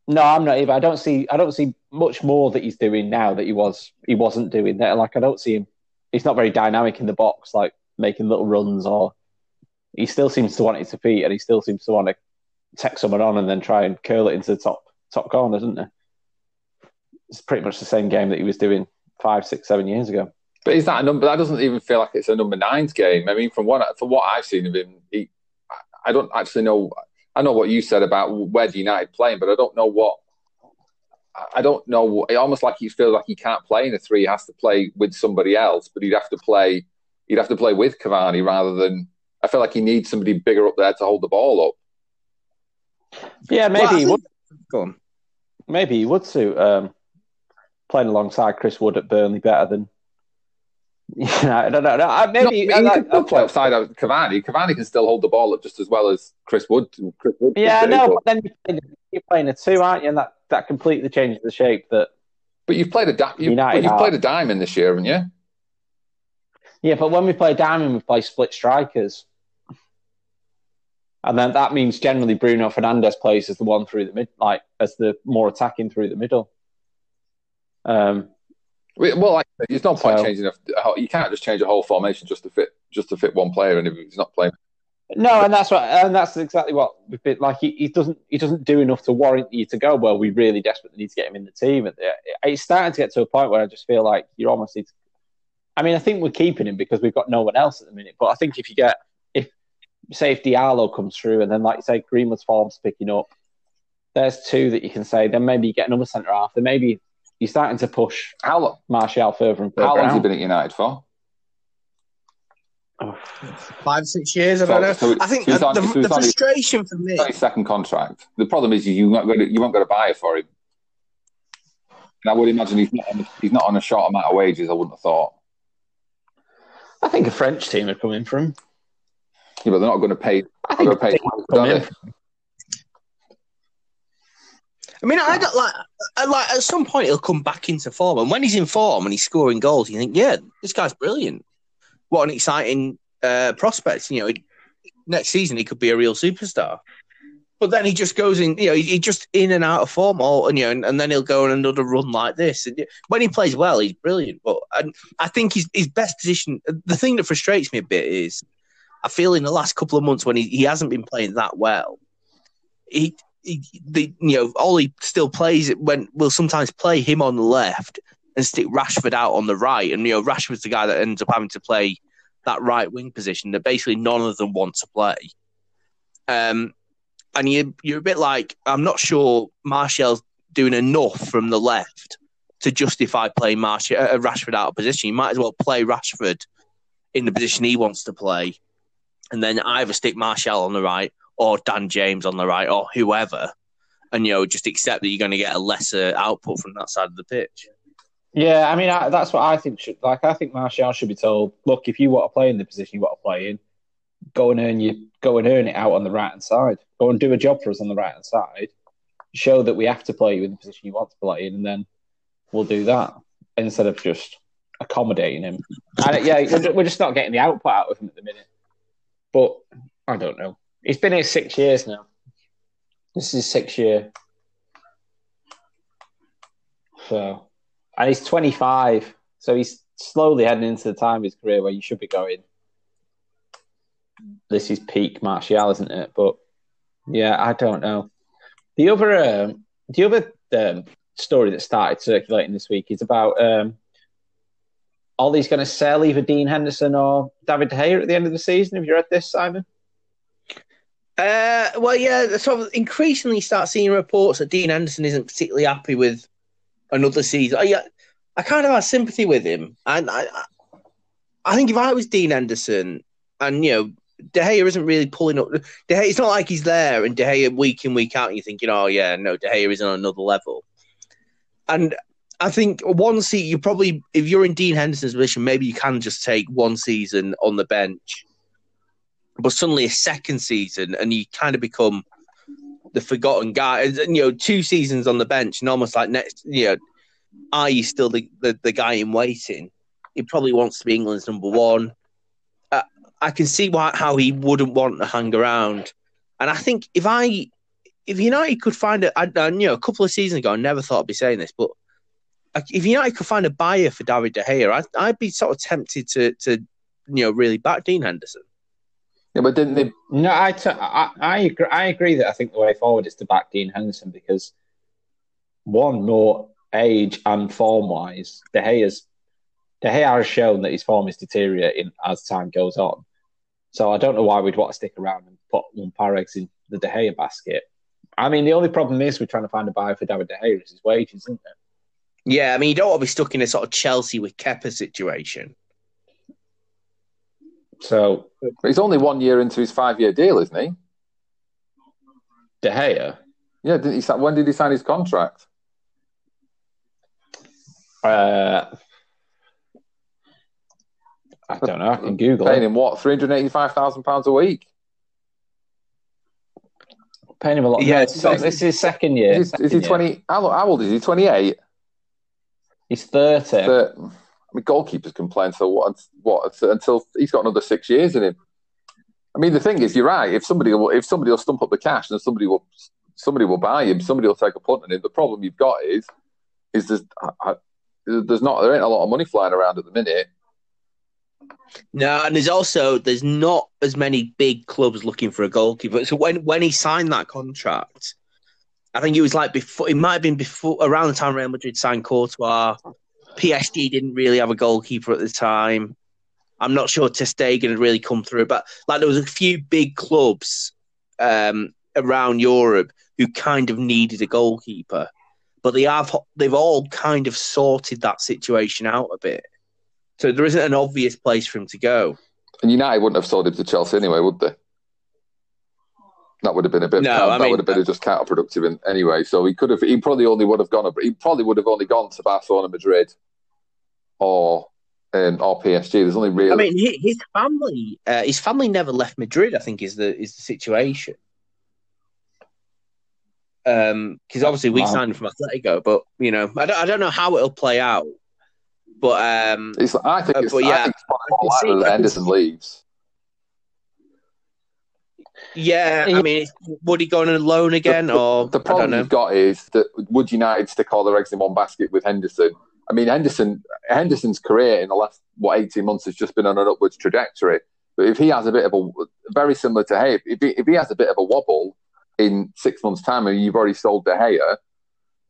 No, I'm not either. I don't see, I don't see much more that he's doing now that he was, he wasn't doing there. Like, I don't see him. He's not very dynamic in the box, like making little runs, or he still seems to want it to feet, and he still seems to want to take someone on and then try and curl it into the top top corner, doesn't it? It's pretty much the same game that he was doing five, six, seven years ago. But is that a number? That doesn't even feel like it's a number nine's game. I mean, from what from what I've seen of him, he, I don't actually know. I know what you said about where the United playing, but I don't know what. I don't know. It almost like he feels like he can't play in a three. He has to play with somebody else, but he'd have to play. He'd have to play with Cavani rather than. I feel like he needs somebody bigger up there to hold the ball up. Yeah, maybe well, he would. Go on. Maybe he would suit um, playing alongside Chris Wood at Burnley better than yeah, I don't know. maybe no, I, I, play outside of Cavani. Cavani can still hold the ball up just as well as Chris Wood. Chris Wood yeah, no, but then you're playing, a two, aren't you? And that, that completely changes the shape that. But you've played a di- you, have you've played a diamond this year, haven't you? Yeah, but when we play diamond, we play split strikers, and then that means generally Bruno Fernandes plays as the one through the mid, like as the more attacking through the middle. Um, well, like, there's no point so, changing. you can't just change a whole formation just to fit just to fit one player, and if he's not playing. No, and that's what, and that's exactly what we've been like. He, he, doesn't, he doesn't do enough to warrant you to go. Well, we really desperately need to get him in the team. It's starting to get to a point where I just feel like you're almost. Need to, I mean, I think we're keeping him because we've got no one else at the minute. But I think if you get, if say if Diallo comes through, and then like you say, Greenwood's form's picking up, there's two that you can say. Then maybe you get another centre half. Then maybe he's starting to push how long, Martial further and further. How long has he been at United for? Oh, five, six years. I don't know. So I think the, on, the, the frustration his, for me. His second contract. The problem is you not going to, you won't go to buy it for him. And I would imagine he's not, on a, he's not on a short amount of wages. I wouldn't have thought. I think a French team are coming in for him. Yeah, but they're not going to pay. I think pay. I mean, I don't like, like at some point he'll come back into form, and when he's in form and he's scoring goals, you think, yeah, this guy's brilliant. What an exciting uh, prospect! You know, next season he could be a real superstar. But then he just goes in, you know, he, he just in and out of form, all and you know, and, and, then he'll go on another run like this. And when he plays well, he's brilliant. But and I think his his best position. The thing that frustrates me a bit is, I feel in the last couple of months when he, he hasn't been playing that well, he the you know Ollie still plays it when will sometimes play him on the left and stick Rashford out on the right, and you know Rashford's the guy that ends up having to play that right wing position that basically none of them want to play. Um, and you you're a bit like I'm not sure Martial's doing enough from the left to justify playing Martial, uh, Rashford out of position. You might as well play Rashford in the position he wants to play, and then either stick Martial on the right or Dan James on the right or whoever, and you know just accept that you're going to get a lesser output from that side of the pitch. Yeah, I mean I, that's what I think. Should, like I think Martial should be told, look, if you want to play in the position you want to play in, go and earn you go and earn it out on the right hand side. Go and do a job for us on the right hand side. Show that we have to play you in the position you want to play in, and then we'll do that instead of just accommodating him. And yeah, we're just not getting the output out of him at the minute. But I don't know. He's been here six years now. This is sixth year. So, and he's 25. So he's slowly heading into the time of his career where you should be going. This is peak Martial, isn't it? But yeah, I don't know. The other, um, the other um, story that started circulating this week is about um, Ollie's going to sell either Dean Henderson or David De Gea at the end of the season. Have you read this, Simon? Uh, well, yeah, sort of increasingly start seeing reports that Dean Henderson isn't particularly happy with another season. I, I kind of have sympathy with him, and I, I think if I was Dean Henderson, and you know, De Gea isn't really pulling up. De Gea, it's not like he's there, and De Gea week in week out, you're thinking, oh yeah, no, De Gea is on another level. And I think one seat you probably, if you're in Dean Henderson's position, maybe you can just take one season on the bench but suddenly a second season and you kind of become the forgotten guy. And, You know, two seasons on the bench and almost like next, you know, are you still the, the, the guy in waiting? He probably wants to be England's number one. Uh, I can see why, how he wouldn't want to hang around. And I think if I, if United could find a, I, I, you know, a couple of seasons ago, I never thought I'd be saying this, but if United could find a buyer for David De Gea, I'd, I'd be sort of tempted to, to, you know, really back Dean Henderson. Yeah, but didn't they? No, I, t- I, I, agree, I agree that I think the way forward is to back Dean Henderson because one more age and form wise, De Gea's De Gea has shown that his form is deteriorating as time goes on. So I don't know why we'd want to stick around and put one pair eggs in the De Gea basket. I mean, the only problem is we're trying to find a buyer for David De Gea is his wages, isn't it? Yeah, I mean, you don't want to be stuck in a sort of Chelsea with Kepa situation. So he's only one year into his five-year deal, isn't he? De Gea. Yeah, did he? When did he sign his contract? Uh, I don't know. I can Google. Paying it. him what? Three hundred eighty-five thousand pounds a week. Paying him a lot. Yeah, so this is his second year. Is, is he twenty? How, how, old is he? Twenty-eight. He's thirty. 30. Mean, goalkeepers can play until what? What until he's got another six years in him. I mean, the thing is, you're right. If somebody will, if somebody will stump up the cash, and somebody will, somebody will buy him. Somebody will take a punt on him. The problem you've got is, is there's, I, there's not there ain't a lot of money flying around at the minute. No, and there's also there's not as many big clubs looking for a goalkeeper. So when when he signed that contract, I think it was like before. It might have been before around the time Real Madrid signed Courtois. PSG didn't really have a goalkeeper at the time. I'm not sure ter Stegen had really come through, but like there was a few big clubs um, around Europe who kind of needed a goalkeeper, but they have they've all kind of sorted that situation out a bit. So there isn't an obvious place for him to go. And United wouldn't have sold him to Chelsea anyway, would they? That would have been a bit. No, that mean, would have been uh, just counterproductive in, anyway. So he could have. He probably only would have gone. He probably would have only gone to Barcelona, Madrid, or um, or PSG. There's only really. I mean, his family. Uh, his family never left Madrid. I think is the is the situation. Um, because obviously we wow. signed from Atletico, but you know, I don't, I don't know how it'll play out. But um, it's, I think uh, it's, uh, yeah, I think it's I see, Henderson leaves. Yeah, I mean, would he go on a loan again, the, or the problem you've got is that would United stick all their eggs in one basket with Henderson? I mean, Henderson Henderson's career in the last what eighteen months has just been on an upwards trajectory. But if he has a bit of a very similar to Hay, if he, if he has a bit of a wobble in six months' time, and you've already sold De Gea,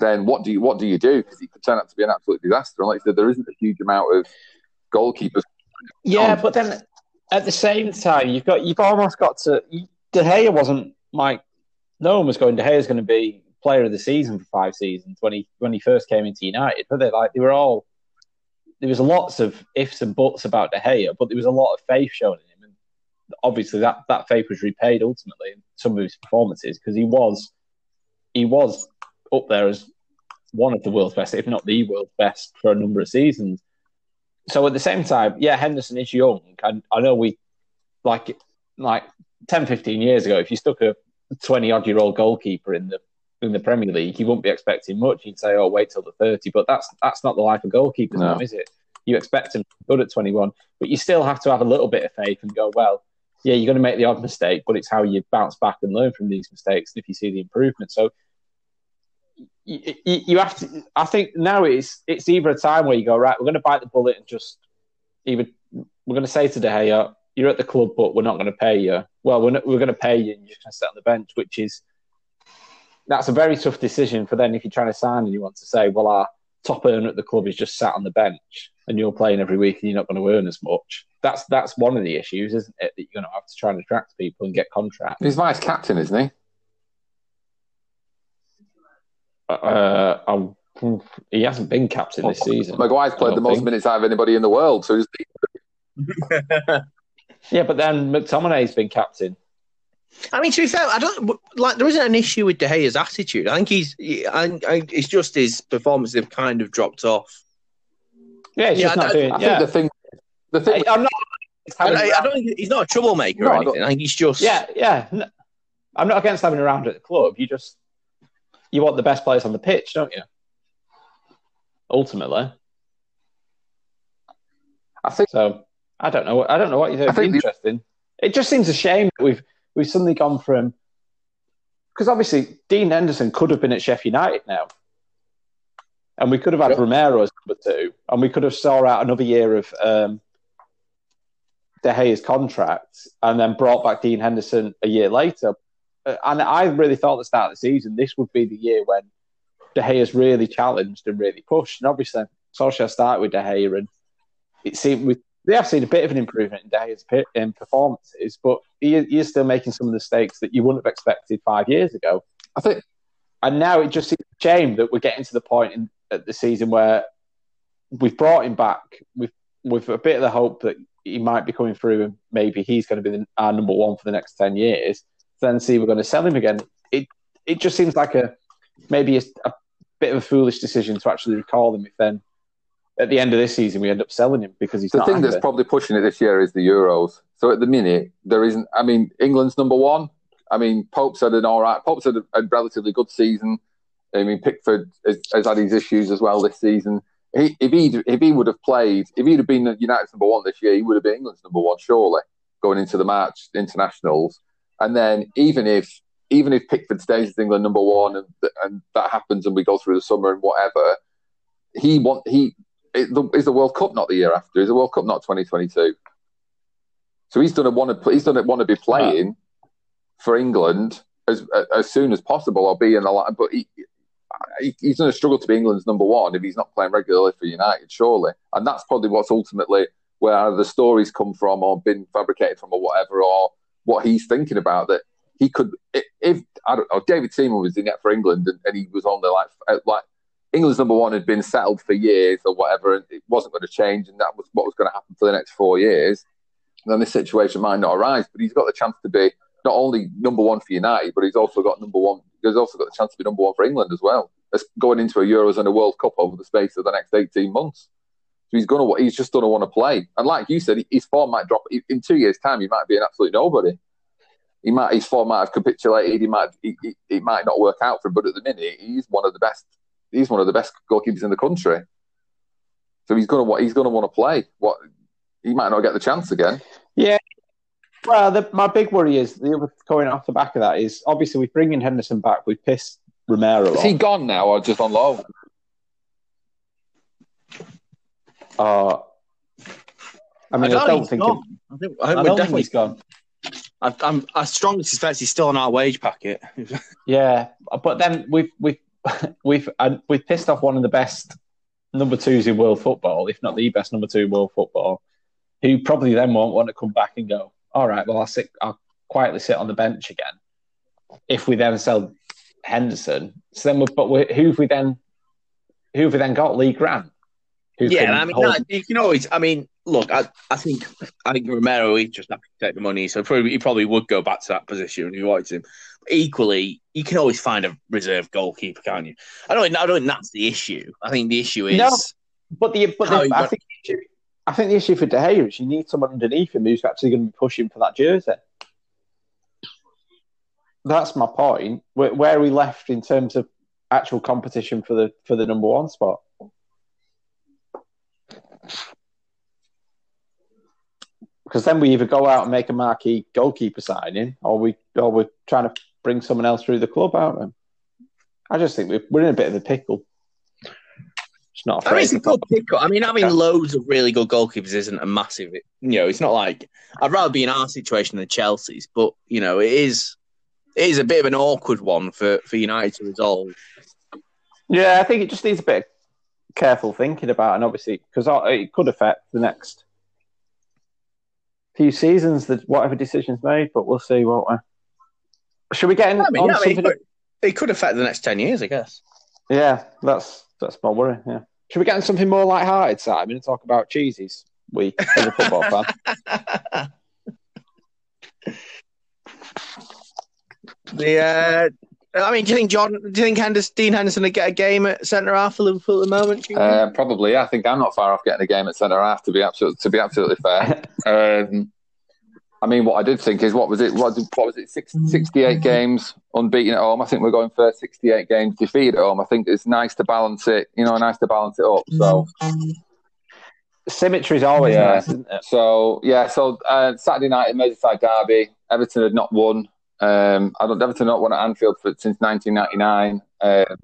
then what do you what do you do? Because he could turn out to be an absolute disaster. And like I said, there isn't a huge amount of goalkeepers. Yeah, on. but then at the same time, you've got you've almost got to De Gea wasn't like no one was going. De Gea is going to be player of the season for five seasons when he when he first came into United. But they like they were all there was lots of ifs and buts about De Gea, but there was a lot of faith shown in him, and obviously that that faith was repaid ultimately in some of his performances because he was he was up there as one of the world's best, if not the world's best, for a number of seasons. So at the same time, yeah, Henderson is young. I, I know we like like 10, 15 years ago, if you stuck a 20 odd year old goalkeeper in the in the Premier League, you wouldn't be expecting much. You'd say, "Oh, wait till the 30. But that's that's not the life of goalkeepers no. now, is it? You expect be good at 21, but you still have to have a little bit of faith and go, "Well, yeah, you're going to make the odd mistake, but it's how you bounce back and learn from these mistakes. And if you see the improvement, so you, you, you have to. I think now it's it's either a time where you go right, we're going to bite the bullet and just either we're going to say to De Gea, you're at the club, but we're not going to pay you. Well, we're not, we're going to pay you, and you're just going to sit on the bench, which is that's a very tough decision for then if you're trying to sign and you want to say, well, our top earner at the club is just sat on the bench and you're playing every week and you're not going to earn as much. That's that's one of the issues, isn't it? That you're going to have to try and attract people and get contracts. He's vice captain, isn't he? Uh, I'm, he hasn't been captain this season. Maguire's played the most think. minutes out of anybody in the world, so he's Yeah, but then McTominay's been captain. I mean, to be fair, I don't like. There isn't an issue with De Gea's attitude. I think he's. I, I, it's just his performance have kind of dropped off. Yeah, he's Yeah, just not I- doing. I yeah, think the thing, the thing, I, am not. I, I, I don't think he's not a troublemaker No, or I anything. I think he's just. Yeah, yeah. I'm not against having around at the club. You just you want the best players on the pitch, don't you? Ultimately, I think so I don't know. I don't know what you think. The- interesting. It just seems a shame that we've we've suddenly gone from because obviously Dean Henderson could have been at Sheffield United now, and we could have had Yep. Romero as number two, and we could have saw out another year of um, De Gea's contract, and then brought back Dean Henderson a year later. Uh, And I really thought at the start of the season this would be the year when De Gea's really challenged and really pushed. And obviously, Solskjaer started with De Gea, and it seemed we they have seen a bit of an improvement in in performances, but he, he is still making some of the mistakes that you wouldn't have expected five years ago. I think And now it just seems a shame that we're getting to the point in at the season where we've brought him back with with a bit of the hope that he might be coming through and maybe he's going to be the, our number one for the next ten years. Then see we're going to sell him again. It it just seems like a maybe a, a bit of a foolish decision to actually recall him if then at the end of this season we end up selling him because he's the thing that's probably pushing it this year is the Euros. So at the minute, there isn't. I mean, England's number one. I mean, Pope's had an all right. Pope's had a, a relatively good season. I mean, Pickford has, has had his issues as well this season. He, if he if he would have played, if he'd have been United's number one this year, he would have been England's number one surely going into the March internationals. And then even if even if Pickford stays as England number one and and that happens and we go through the summer and whatever, he want he it, the, is the World Cup not the year after? Is the World Cup not 2022? So he's done a want to he's done a want to be playing for England as as soon as possible or be in the but he, he he's going to struggle to be England's number one if he's not playing regularly for United, surely. And that's probably what's ultimately where the stories come from or been fabricated from or whatever, or what he's thinking about that he could if I don't know David Seaman was in it for England and, and he was on there like like England's number one had been settled for years or whatever, and it wasn't going to change, and that was what was going to happen for the next four years. Then this situation might not arise, but he's got the chance to be not only number one for United, but he's also got number one. He's also got the chance to be number one for England as well. As going into a Euros and a World Cup over the space of the next eighteen months. So he's gonna, he's just gonna want to play. And like you said, his form might drop in two years' time. He might be an absolute nobody. He might, his form might have capitulated. He might, it might not work out for him. But at the minute, he's one of the best. He's one of the best goalkeepers in the country. So he's gonna, he's gonna want to play. What he might not get the chance again. Yeah. Well, the, my big worry is the other going off the back of that is obviously we bring in Henderson back. We pissed Romero Is off. he gone now or just on loan? Uh, I mean, I, don't don't think think. he's it- gone. I think, I I think we're don't think definitely. he's gone. I, I'm, I strongly suspect he's still on our wage packet. Yeah, but then we've we've we've and we've pissed off one of the best number twos in world football, if not the best number two in world football, who probably then won't want to come back and go. All right, well, I'll sit. I'll quietly sit on the bench again. If we then sell Henderson, so then, we, but we, who have we then? Who have we then got? Lee Grant. Who yeah, I mean, hold- no, you can always. I mean, look, I, I think, I think Romero he just have to take the money, so probably he probably would go back to that position if he wanted him. Equally, you can always find a reserve goalkeeper, can't you? I don't. I don't think that's the issue. I think the issue is No. But the but the, I think the issue, I think the issue for De Gea is you need someone underneath him who's actually going to be pushing for that jersey. That's my point. Where, where are we left in terms of actual competition for the for the number one spot? because then we either go out and make a marquee goalkeeper signing, or we or we're trying to bring someone else through the club out. Of I just think we're, we're in a bit of a pickle. It's not. I mean, it's a good pick. I mean, having loads of really good goalkeepers isn't a massive. You know, it's not like I'd rather be in our situation than Chelsea's, but you know, it is. It is a bit of an awkward one for, for United to resolve. Yeah, I think it just needs a bit of careful thinking about, and obviously because it could affect the next few seasons, that whatever decisions made. But we'll see, won't we? Should we get in I mean, on yeah, I mean, something? it, could, it could affect the next ten years, I guess. Yeah, that's that's my worry. Yeah. Should we get in something more light-hearted, Simon, and talk about cheesies We as a football fan? The uh, I mean, do you think Jordan? Do you think Henderson, Dean Henderson would get a game at centre half for Liverpool at the moment? Uh, probably, I think I'm not far off getting a game at centre half. To be absolutely, to be absolutely fair. um, I mean, what I did think is, what was it? What, what was it? Six, 68 games unbeaten at home. I think we're going for 68 games defeated at home. I think it's nice to balance it. You know, nice to balance it up. So, Symmetry's always Yeah. nice, isn't it? so yeah. So uh, Saturday night at Merseyside derby, Everton had not won. Um, I don't. Everton had not won at Anfield for, since 1999. Um,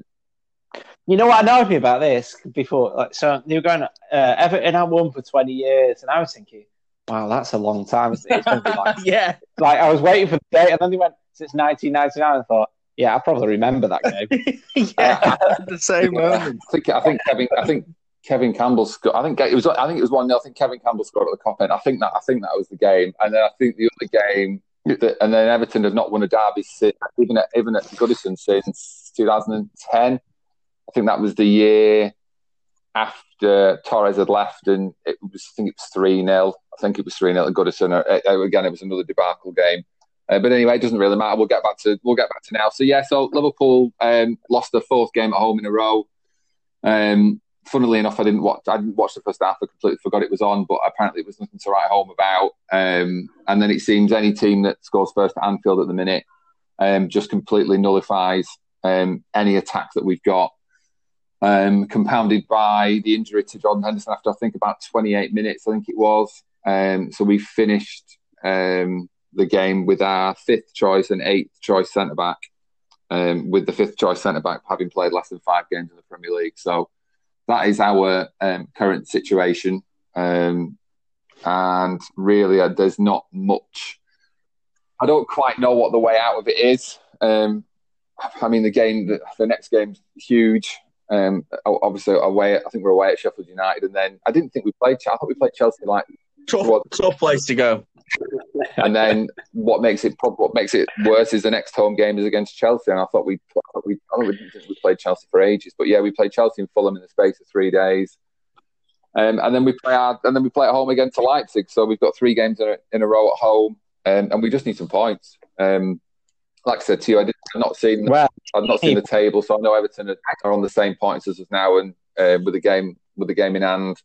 You know what annoyed me about this before? Like, so they were going, uh, Everton had won for 20 years, and I was thinking, wow, that's a long time. It's going to be like, yeah, like, I was waiting for the date, and then they went, since 1999, I thought, yeah, I probably remember that game. yeah, at the same moment. I think I think Kevin I think Kevin Campbell scored. I think it was I think it was one I think Kevin Campbell scored at the Kop end. I think that I think that was the game, and then I think the other game, that, and then Everton have not won a derby since even at even at Goodison since 2010. I think that was the year after Torres had left, and it was I think it was three 0 I think it was three 0 at Goodison. Uh, uh, Again, it was another debacle game. Uh, but anyway, it doesn't really matter. We'll get back to we'll get back to now. So yeah, so Liverpool um, lost their fourth game at home in a row. Um, funnily enough, I didn't watch. I didn't watch the first half. I completely forgot it was on. But apparently, it was nothing to write home about. Um, and then it seems any team that scores first at Anfield at the minute um, just completely nullifies um, any attack that we've got. Um, compounded by the injury to Jordan Henderson after I think about 28 minutes, I think it was. Um, so we finished um, the game with our fifth choice and eighth choice centre back, um, with the fifth choice centre back having played less than five games in the Premier League. So that is our um, current situation. Um, and really, uh, there's not much. I don't quite know what the way out of it is. Um, I mean, the game, the, the next game's huge. Um, obviously, away. I think we're away at Sheffield United, and then I didn't think we played. I thought we played Chelsea like Tough, Well- tough place to go. and then what makes it what makes it worse is the next home game is against Chelsea, and I thought we I we I thought we didn't think we played Chelsea for ages, but yeah, we played Chelsea and Fulham in the space of three days, um, and then we play our, and then we play at home again to Leipzig. So we've got three games in a, in a row at home, um, and we just need some points. Um, like I said to you, I did, I've not seen Well, I've not seen the table, so I know Everton are, are on the same points as us now, and uh, with the game with the game in hand.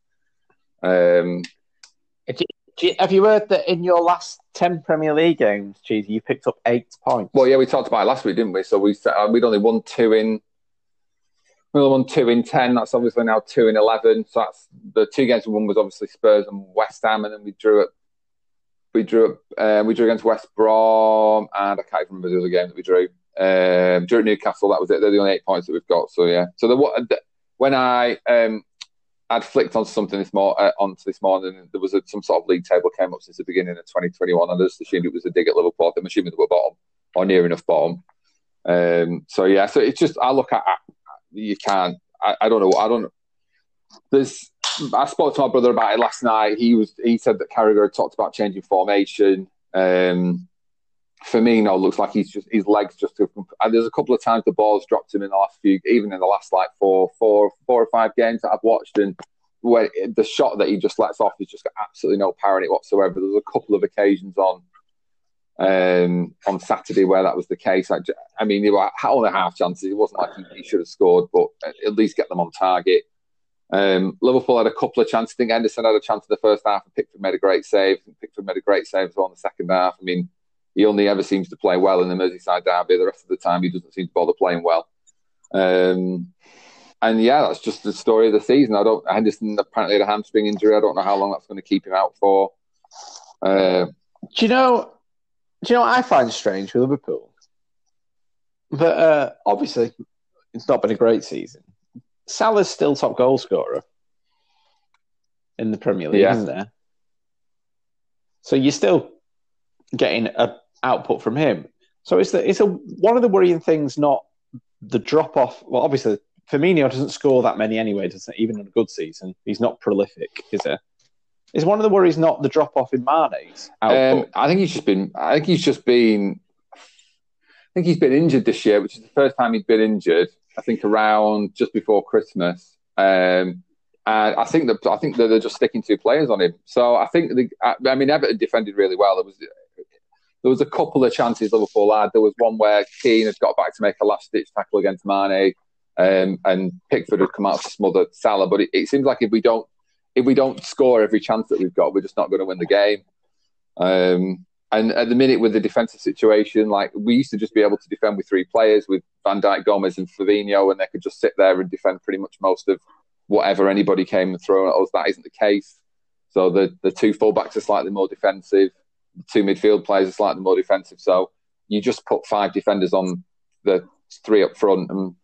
Have you heard that in your last 10 Premier League games, Cheesy, you picked up eight points? Well, yeah, we talked about it last week, didn't we? So we uh, we'd only won two in. We only won two in ten. That's obviously now two in eleven. So that's the two games we won was obviously Spurs and West Ham, and then we drew it. We drew it. Uh, we drew against West Brom, and I can't remember the other game that we drew. Um, drew at Newcastle. That was it. They're the only eight points that we've got. So yeah. So the when I um, I'd flicked on something this mor- uh, onto this morning, there was a, some sort of league table came up since the beginning of 2021. I just assumed it was a dig at Liverpool. I'm assuming they were bottom or near enough bottom. Um, so yeah, so it's just I look at you can't. I, I don't know. I don't. There's. I spoke to my brother about it last night. He was. He said that Carragher had talked about changing formation. Um, Firmino looks like he's just his legs just. And there's a couple of times the ball's dropped him in the last few, even in the last like four, four, four or five games that I've watched, and where the shot that he just lets off is just got absolutely no power in it whatsoever. There's a couple of occasions on um, on Saturday where that was the case. I, I mean, they were only half chances. It wasn't like he, he should have scored, but at least get them on target. Um, Liverpool had a couple of chances. I think Anderson had a chance in the first half, and Pickford made a great save. Pickford made a great save as well in the second half. I mean, he only ever seems to play well in the Merseyside derby. The rest of the time, he doesn't seem to bother playing well. Um, and yeah, that's just the story of the season. I don't. Henderson apparently had a hamstring injury. I don't know how long that's going to keep him out for. Uh, Do you know? Do you know what I find strange with Liverpool? But uh, obviously, it's not been a great season. Salah's still top goal scorer in the Premier League, Yeah. isn't there? So you're still getting a output from him. So it's the, it's a one of the worrying things. Not the drop off. Well, obviously, Firmino doesn't score that many anyway. Doesn't even in a good season. He's not prolific, is he? Is one of the worries not the drop off in Mane's output? um, I think he's just been. I think he's just been. I think he's been injured this year, which is the first time he's been injured. I think around just before Christmas. Um, and I think that I think that they're just sticking two players on him. So I think the. I, I mean, Everton defended really well. There was there was a couple of chances Liverpool had. There was one where Keane had got back to make a last ditch tackle against Mane, um, and Pickford had come out to smother Salah. But it, it seems like if we don't if we don't score every chance that we've got, we're just not going to win the game. Um, and at the minute with the defensive situation, like we used to just be able to defend with three players with Van Dijk, Gomez, and Fabinho, and they could just sit there and defend pretty much most of whatever anybody came and thrown at us. That isn't the case. So the the two fullbacks are slightly more defensive. Two midfield players are slightly more defensive. So you just put five defenders on the three up front, and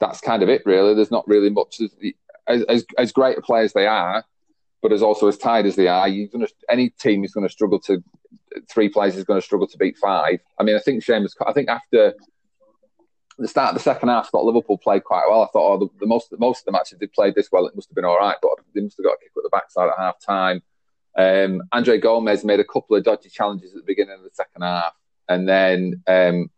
that's kind of it. Really, there's not really much. As as, as great a players they are, but as also as tired as they are, you're gonna any team is going to struggle to three players is going to struggle to beat five. I mean, I think Seamus. I think after the start of the second half, I thought Liverpool played quite well. I thought, oh, the, the most most of the matches they played this well, it must have been all right, but they must have got a kick at the backside at half time. Um, Andre Gomes made a couple of dodgy challenges at the beginning of the second half, and then um,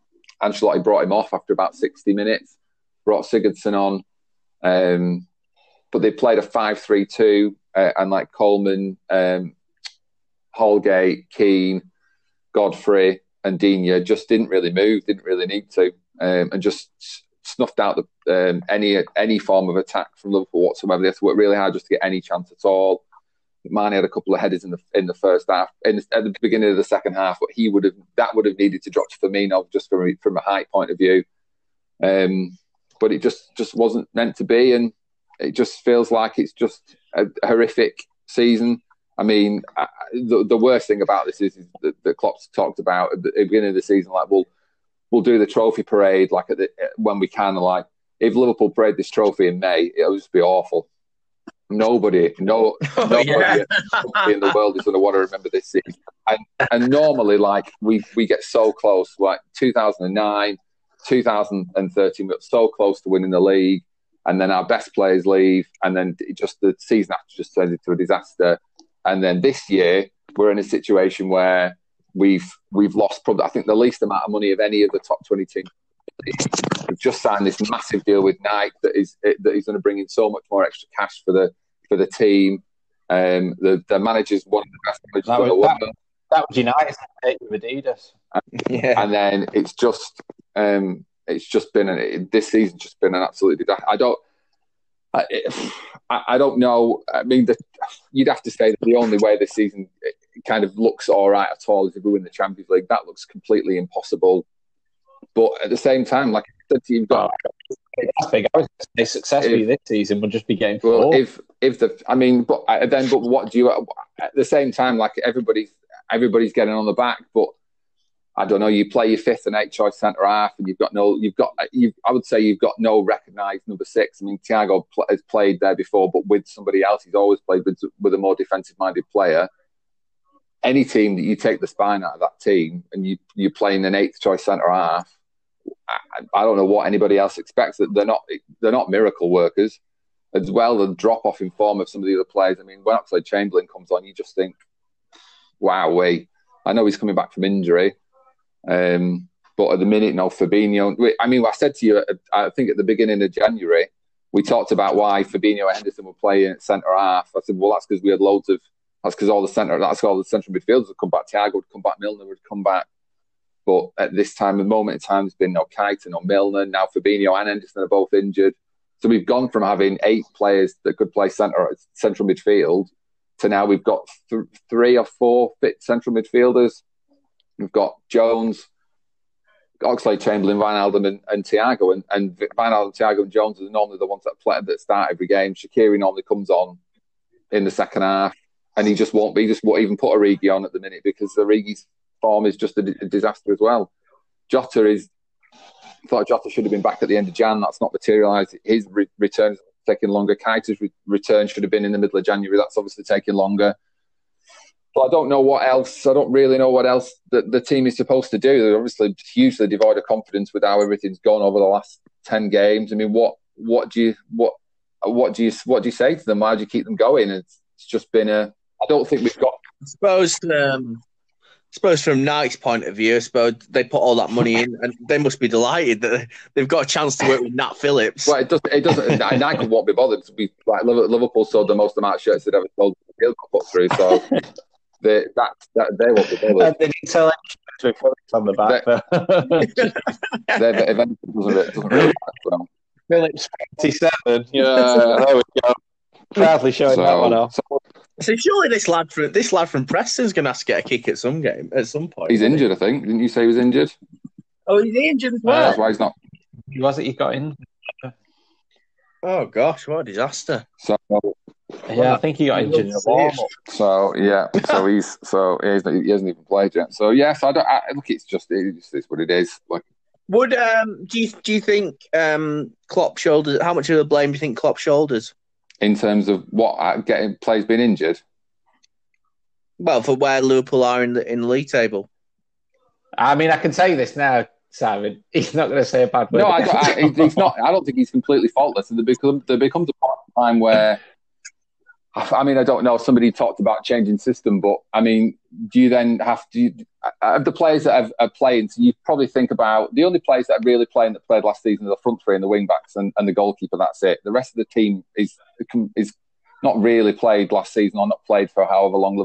Ancelotti brought him off after about sixty minutes. Brought Sigurdsson on, um, but they played a five-three-two, uh, and like Coleman, um, Holgate, Keane, Godfrey, and Digne just didn't really move, didn't really need to, um, and just snuffed out the, um, any any form of attack from Liverpool whatsoever. They had to work really hard just to get any chance at all. Mane had a couple of headers in the in the first half, the, at the beginning of the second half, but he would have that would have needed to drop to Firmino just from from a height point of view. Um, but it just just wasn't meant to be, and it just feels like it's just a horrific season. I mean, I, the, the worst thing about this is, is that, that Klopp's talked about at the beginning of the season, like we'll we'll do the trophy parade like the, when we can. Like if Liverpool parade this trophy in May, it'll just be awful. Nobody, no, oh, nobody yeah. in the world is going to want to remember this season. And, and normally, like we we get so close, like 2009, 2013, we got so close to winning the league, and then our best players leave, and then just the season after just turned into a disaster. And then this year, we're in a situation where we've we've lost probably I think the least amount of money of any of the top 20 teams. We've just signed this massive deal with Nike that is that is going to bring in so much more extra cash for the for the team. Um, the the manager's one of the best managers That in the was- world. that- That was United with Adidas. Yeah. and then it's just um, it's just been an, this season's just been an absolute disaster. I don't I, it- I, I don't know. I mean, the, you'd have to say that the only way this season kind of looks all right at all is if we win the Champions League. That looks completely impossible. But at the same time, like I said you, you've got big. I was going to say successfully this season would just be getting Well, four. if if the, I mean, but uh, then, but what do you at the same time? Like everybody's everybody's getting on the back, but I don't know. You play your fifth and eighth choice centre half, and you've got no, you've got, you. I would say you've got no recognised number six. I mean, Thiago pl- has played there before, but with somebody else, he's always played with with a more defensive minded player. Any team that you take the spine out of that team, and you you're playing an eighth choice centre half. I, I don't know what anybody else expects. That they're not they're not miracle workers as well the drop off in form of some of the other players. I mean, when Oxlade Chamberlain comes on, you just think, wow, wait. I know he's coming back from injury, um, but at the minute, no Fabinho. I mean, I said to you, I think at the beginning of January, we talked about why Fabinho and Henderson were playing at centre half. I said, well, that's because we had loads of. That's because all the centre. That's all the central midfielders would come back. Thiago would come back. Milner would come back. But at this time, the moment in time, there's been no Keita, no Milner. Now Fabinho and Henderson are both injured. So we've gone from having eight players that could play centre central midfield to now we've got th- three or four fit central midfielders. We've got Jones, Oxlade Chamberlain, Wijnaldum, and, and Thiago. And, and Wijnaldum, Thiago, and Jones are normally the ones that play that start every game. Shaqiri normally comes on in the second half. And he just won't be. Just won't even put Origi on at the minute because Origi's form is just a, a disaster as well. Jota is. Thought Jota should have been back at the end of Jan. That's not materialised. His re- return is taking longer. Keita's re- return should have been in the middle of January. That's obviously taking longer. But I don't know what else. I don't really know what else the, the team is supposed to do. They're obviously hugely devoid of confidence with how everything's gone over the last ten games. I mean, what what do you what what do you what do you say to them? Why do you keep them going? It's, it's just been a. I don't think we've got. I suppose um, I suppose from Nike's point of view, I suppose they put all that money in, and they must be delighted that they've got a chance to work with Nat Phillips. Well, it doesn't. It doesn't. Nike won't be bothered to be like Liverpool sold the most amount of shirts they've ever sold. Deal got put through, so they that, that they won't be bothered. And they didn't sell extra with Phillips on the back. but- They, if anything, doesn't, re- doesn't really matter. So, Phillips 27. Yeah, there we go. Proudly showing that one off. so So surely this lad from this lad from Preston's going to have to get a kick at some game at some point. he's injured. I think. Didn't you say he was injured? Oh, he's injured as Uh, well. that's why he's not. Who was it He got in? Oh gosh, what a disaster! So, Yeah, I think he got injured in a warm so yeah. So he's so he's not, he hasn't even played yet. So yes, I don't. I, look, it's just it's, it's what it is. Like Would um do you do you think um Klopp shoulders? How much of the blame do you think Klopp shoulders? In terms of what uh, getting players being injured. Well, for where Liverpool are in the in the league table. I mean, I can say this now, Simon. He's not going to say a bad word. No, I, don't- I, he's not. I don't think he's completely faultless. And there becomes there becomes a point in time where, I mean, I don't know. Somebody talked about changing system, but I mean, do you then have to? Of the players that have, are playing, so you probably think about the only players that are really playing that played last season are the front three and the wing backs and, and the goalkeeper. That's it. The rest of the team is is not really played last season or not played for however long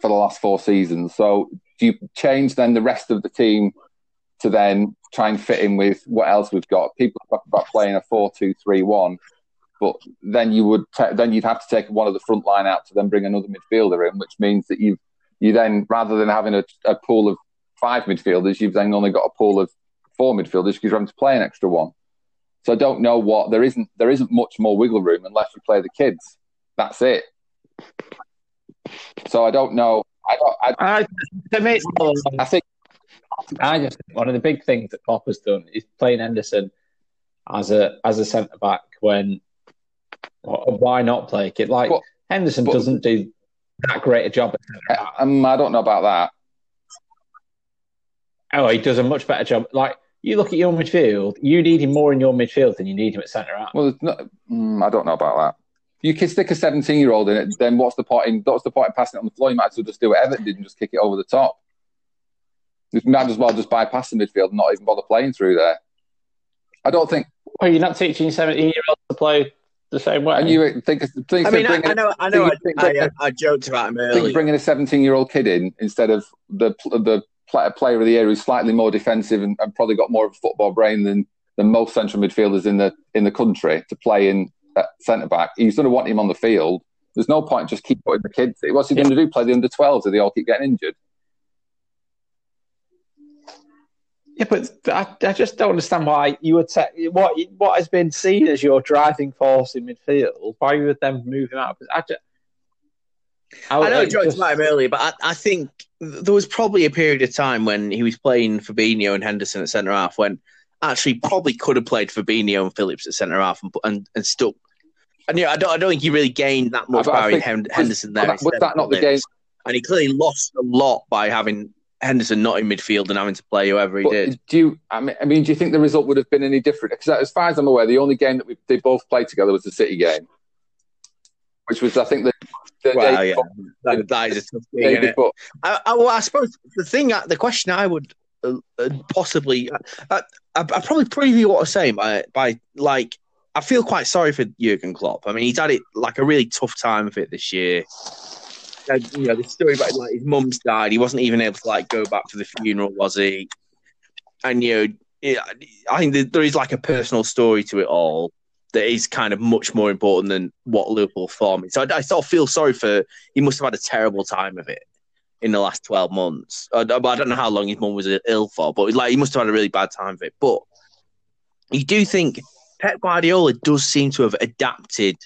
for the last four seasons. So do you change then the rest of the team to then try and fit in with what else we've got? People talk about playing a four-two-three-one, but then you would ta- then you'd have to take one of the front line out to then bring another midfielder in, which means that you you then rather than having a, a pool of five midfielders, you've then only got a pool of four midfielders because you're having to play an extra one. So I don't know what there isn't there isn't much more wiggle room unless you play the kids. That's it. So I don't know. I don't. I, I, to me, I think I just think one of the big things that Klopp has done is playing Henderson as a as a centre back when why not play it? like But- Henderson but- doesn't do that great a job. Um, I don't know about that. Oh, he does a much better job. Like you look at your midfield, you need him more in your midfield than you need him at centre half. Well, not, mm, I don't know about that. You can stick a 17 year old in it, then what's the point in what's the point in passing it on the floor? You might as well just do what Everton did and just kick it over the top. You might as well just bypass the midfield and not even bother playing through there. I don't think. Oh, you're not teaching seventeen year olds to play the same way. And you think, think I mean, I, bringing, I know, I know, think- think- I, I, uh, I joked about him think earlier. bringing a 17 year old kid in instead of the the player of the year who's slightly more defensive and, and probably got more of a football brain than than most central midfielders in the in the country to play in uh, centre back. He's going to want him on the field. There's no point just keep putting the kids. What's he going to do? Play the under 12s? If they all keep getting injured? Yeah, but I, I just don't understand why you would say what what has been seen as your driving force in midfield. Why you would then move him out? I, just, I know I joked just- about him earlier, but I, I think there was probably a period of time when he was playing Fabinho and Henderson at centre half when actually probably could have played Fabinho and Phillips at centre half and, and and stuck. And yeah, I don't I don't think he really gained that much I- I by having Henderson there. was that not the Phillips. And he clearly lost a lot by having Henderson not in midfield and having to play whoever he But did. do you? I mean, I mean, do you think the result would have been any different? Because as far as I'm aware, the only game that we, they both played together was the City game, which was I think the, the Well, day yeah, before- that, that is a tough day thing. innit? before. I, I, well, I suppose the thing, the question I would uh, uh, possibly, I, I, I probably preview what I'm saying by, by like, I feel quite sorry for Jurgen Klopp. I mean, he's had it like a really tough time of it this year. You know, the story about like his mum's died. He wasn't even able to like go back for the funeral, was he? And you know, I think there is like a personal story to it all that is kind of much more important than what Liverpool form is. So I, I sort of feel sorry for. He must have had a terrible time of it in the last 12 months. I, I don't know how long his mum was ill for, but like he must have had a really bad time of it. But you do think Pep Guardiola does seem to have adapted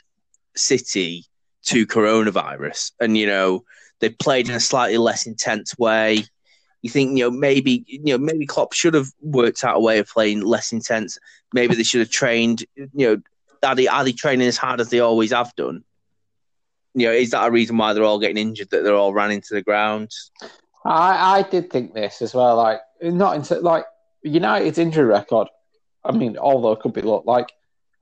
City to coronavirus, and you know they played in a slightly less intense way. You think you know maybe you know maybe Klopp should have worked out a way of playing less intense. Maybe they should have trained. You know, are they are they training as hard as they always have done? You know, is that a reason why they're all getting injured? That they're all ran into the ground? I, I did think this as well. Like not into like United's injury record. I mean, although it could be look like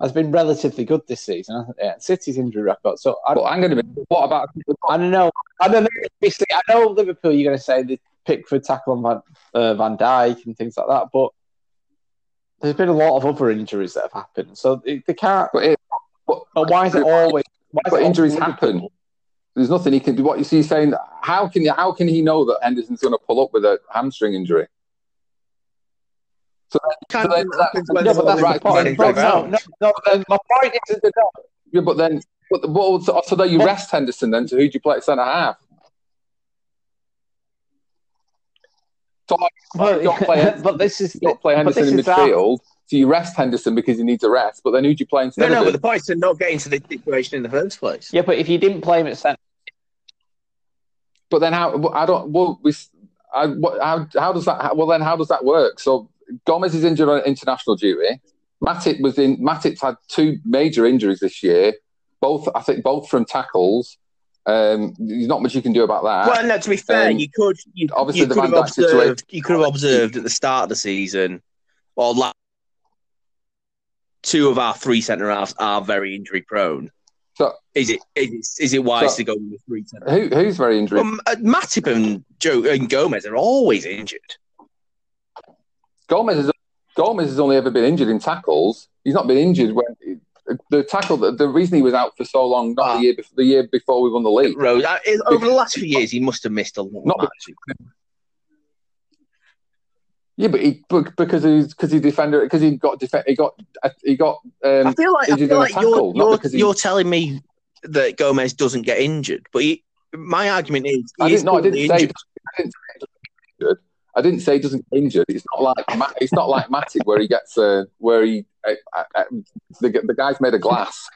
has been relatively good this season, hasn't it? City's injury record. So I, But I'm going to be. What about? I don't know. I don't know. Obviously, I know Liverpool. You're going to say the Pickford tackle on Van, uh, Van Dijk and things like that, but there's been a lot of other injuries that have happened. So they, they can't. But, it, but, But why is it always? Is but it injuries always happen. There's nothing he can do. What you see saying? How can how can he know that Henderson's going to pull up with a hamstring injury? So, Kind then- of happens when Yeah, but that's all right, the point. running No, no, no, no. then My point isn't that. yeah, but then, but, but so, so then you rest Henderson. Then, so who do you play at centre half? So But, you don't play, but this is you don't play Henderson in is that- So you rest Henderson because he needs a rest. But then who do you play No, instead no, of but the point is to not get into this situation in the first place. Yeah, but if you didn't play him at centre, But then how? I don't. Well, we. I, what, how, how does that? Well, then how does that work? So Gomez is injured on international duty. Matip was in. Matip's had two major injuries this year. Both, I think, both from tackles. Um, there's not much you can do about that. Well, no. To be fair, Um, you could you, obviously you the could Van Dijk situation- observed you could have observed at the start of the season, or la- two of our three centre halves are very injury prone. So- is it is it, is it wise So- to go with three centre? Who, who's very injured? Well, uh, Matip and Joe and Gomez are always injured. Gomez has Gomez has only ever been injured in tackles. He's not been injured when the tackle. The, the reason he was out for so long, not Ah. the year before, the year before we won the league. Rose, uh, over the last few years, he must have missed a lot. Not Yeah, but he because he's because he defended because he got def- he got he got I um, feel like, I feel like tackle, you're, you're, you're telling me that Gomez doesn't get injured, but he, my argument is I didn't no I didn't say injured. I didn't say he doesn't get injured. I didn't say he doesn't get injured. It's not like it's not like Matip where he gets uh, where he uh, uh, uh, the the guy's made of glass.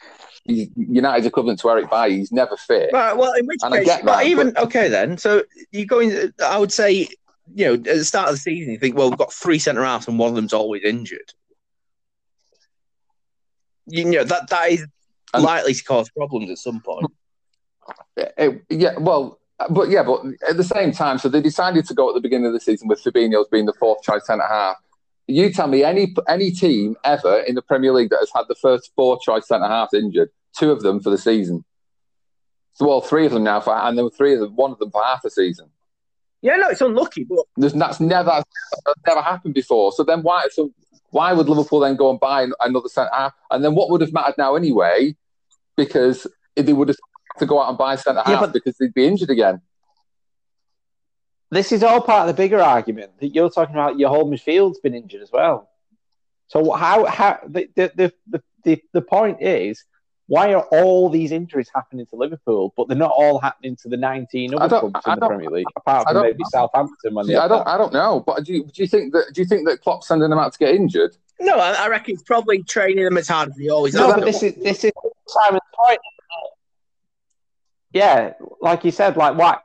He's United's equivalent to Eric Bailly. He's never fit. Right, well, in which And case, get but that, even okay then. So you go in. I would say, you know, at the start of the season, you think, well, we've got three centre halves and one of them's always injured. You know that that is likely to cause problems at some point. Uh, yeah, well, but yeah, but at the same time, so they decided to go at the beginning of the season with Fabinho as being the fourth choice centre half. You tell me any any team ever in the Premier League that has had the first four choice centre halves injured, two of them for the season. So well, three of them now for, and there were three of them, one of them for half the season. Yeah, no, it's unlucky, but There's, that's never that's never happened before. So then why so why would Liverpool then go and buy another centre half? And then what would have mattered now anyway? Because they would have to go out and buy centre Yeah, half but- because they'd be injured again. this is all part of the bigger argument that you're talking about. Your whole midfield's been injured as well. So how how the the the the, the, the point is why are all these injuries happening to Liverpool, but they're not all happening to the 19 other don't- clubs I in the Premier League, apart from maybe. Southampton when they I don't. that. I don't know. But do you, do you think that? Do you think that Klopp's sending them out to get injured? no, I, I reckon it's probably training them as hard as he always No, has. but this is this is Simon's point. Yeah, like you said, like why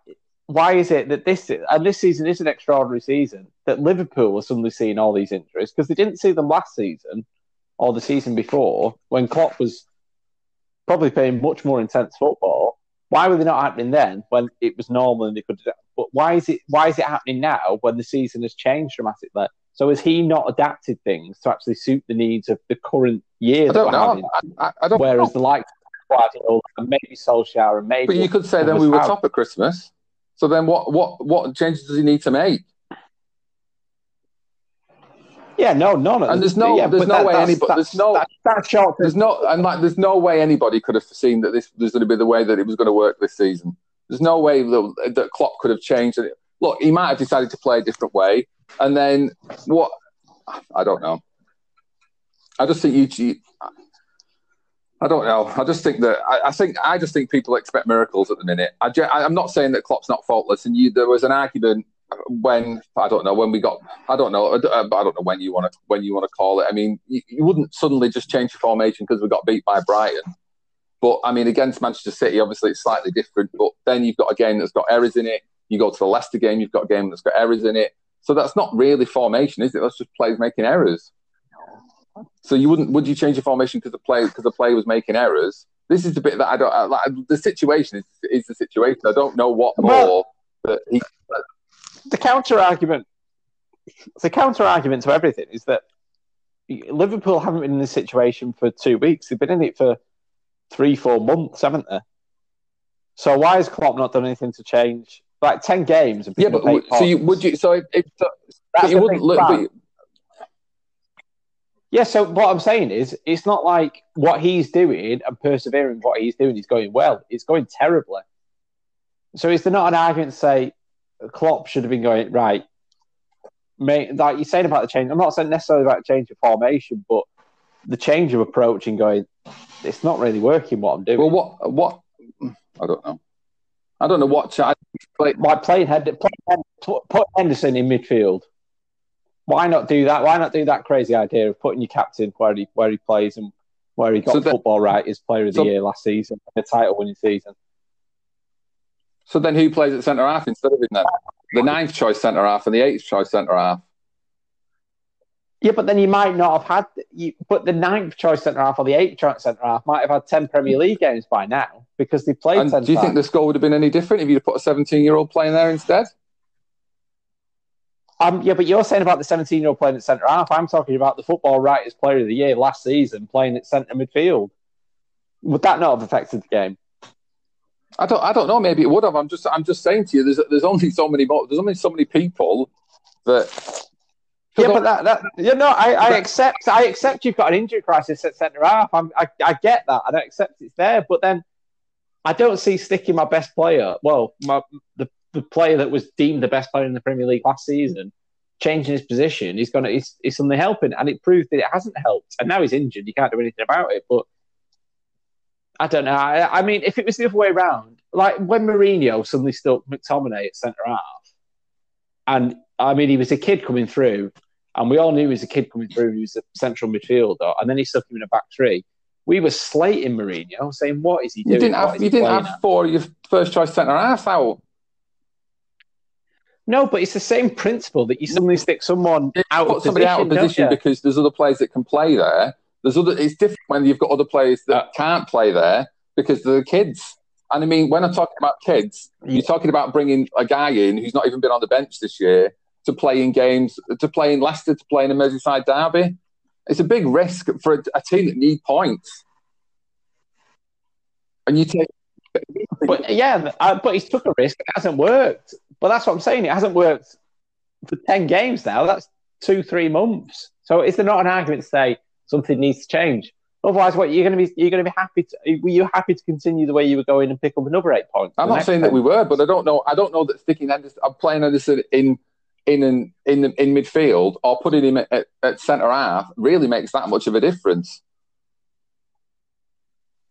why is it that this and this season is an extraordinary season that Liverpool are suddenly seeing all these injuries because they didn't see them last season or the season before when Klopp was probably playing much more intense football. Why were they not happening then when it was normal and they could? But why is it why is it happening now when the season has changed dramatically? So has he not adapted things to actually suit the needs of the current year I don't we're know. having? I, I, I don't. Whereas know. the likes of Guardiola and maybe Solskjaer and maybe But you could say then we were have. top at Christmas. So then what? What? What changes does he need to make? Yeah, no, none of And there's no- yeah, there's but no way anybody- there's no- that's, that's short. There's no and like there's no way anybody could have foreseen that this was going to be the way that it was going to work this season. There's no way that, that Klopp could have changed it. Look, he might have decided to play a different way, and then what? I don't know. I just think you. I don't know. I just think that I, I think I just think people expect miracles at the minute. I, I'm not saying that Klopp's not faultless, and you there was an argument when I don't know when we got I don't know uh, don't I don't know when you want to when you want to call it. I mean, you, you wouldn't suddenly just change your formation because we got beat by Brighton. But I mean, against Manchester City, obviously it's slightly different. But then you've got a game that's got errors in it. You go to the Leicester game, you've got a game that's got errors in it. So that's not really formation, is it? That's just players making errors. So you wouldn't would you change your formation because the play because the player was making errors? This is the bit that I don't I, like. The situation is is the situation. I don't know what more that he. the counter argument, the counter argument to everything is that Liverpool haven't been in this situation for two weeks. They've been in it for three, four months, haven't they? So why has Klopp not done anything to change? Like ten games. Yeah, but so you would you so if, if so, That's but you the wouldn't look. Yeah, so what I'm saying is, it's not like what he's doing and persevering what he's doing is going well. It's going terribly. So is there not an argument to say Klopp should have been going right? Mate, like you're saying about the change. I'm not saying necessarily about the change of formation, but the change of approach and going, it's not really working what I'm doing. well, what what I don't know. I don't know what ch- play. Why playing put Henderson in midfield? Why not do that? Why not do that crazy idea of putting your captain where he where he plays and where he got So that- football right as player of the so- year last season, the title winning season? So then who plays at centre half instead of him then? The ninth choice centre half and the eighth choice centre half. Yeah, but then you might not have had. You, but the ninth choice centre half or the eighth choice centre half might have had ten Premier League games by now because they played And do you think the score would have been any different if you'd put a 17 year old playing there instead? Um, yeah, but you're saying about the 17 year old playing at centre half. I'm talking about the football writers player of the year last season playing at centre midfield. Would that not have affected the game? I don't. I don't know. Maybe it would have. I'm just. I'm just saying to you. There's. There's only so many. There's only so many people that. Yeah, but that, that you know, I, I accept, I accept you've got an injury crisis at centre half. I'm, I, I get that. I don't accept it's there, but then I don't see sticking my best player. Well, my, the the player that was deemed the best player in the Premier League last season, changing his position. He's gonna, he's, he's suddenly helping, and it proved that it hasn't helped. And now he's injured. You can't do anything about it. But I don't know. I, I mean, if it was the other way around, like when Mourinho suddenly stuck McTominay at centre half, and I mean, he was a kid coming through, and we all knew he was a kid coming through. He was a central midfielder, and then he stuck him in a back three. We were slating Mourinho, saying, "What is he doing? you didn't What have. You didn't have four of your first choice centre halves out. No, but it's the same principle that you suddenly stick someone out of somebody position, out of position because there's other players that can play there. There's other. It's different when you've got other players that Uh, can't play there because they're the kids. And I mean, when I'm talking about kids, you're talking about bringing a guy in who's not even been on the bench this year to play in games, to play in Leicester, to play in a Merseyside derby. It's a big risk for a, a team that need points. And you take. But yeah, uh, but he's took a risk. It hasn't worked. But that's what I'm saying. It hasn't worked for ten games now. That's two, three months. So is there not an argument to say something needs to change? Otherwise, what you're going to be? You're going to be happy. To, were you happy to continue the way you were going and pick up another eight points? I'm not saying that we were, but I don't know. I don't know that sticking Henderson, I'm playing Henderson in in an, in the, in midfield or putting him at, at, centre half really makes that much of a difference.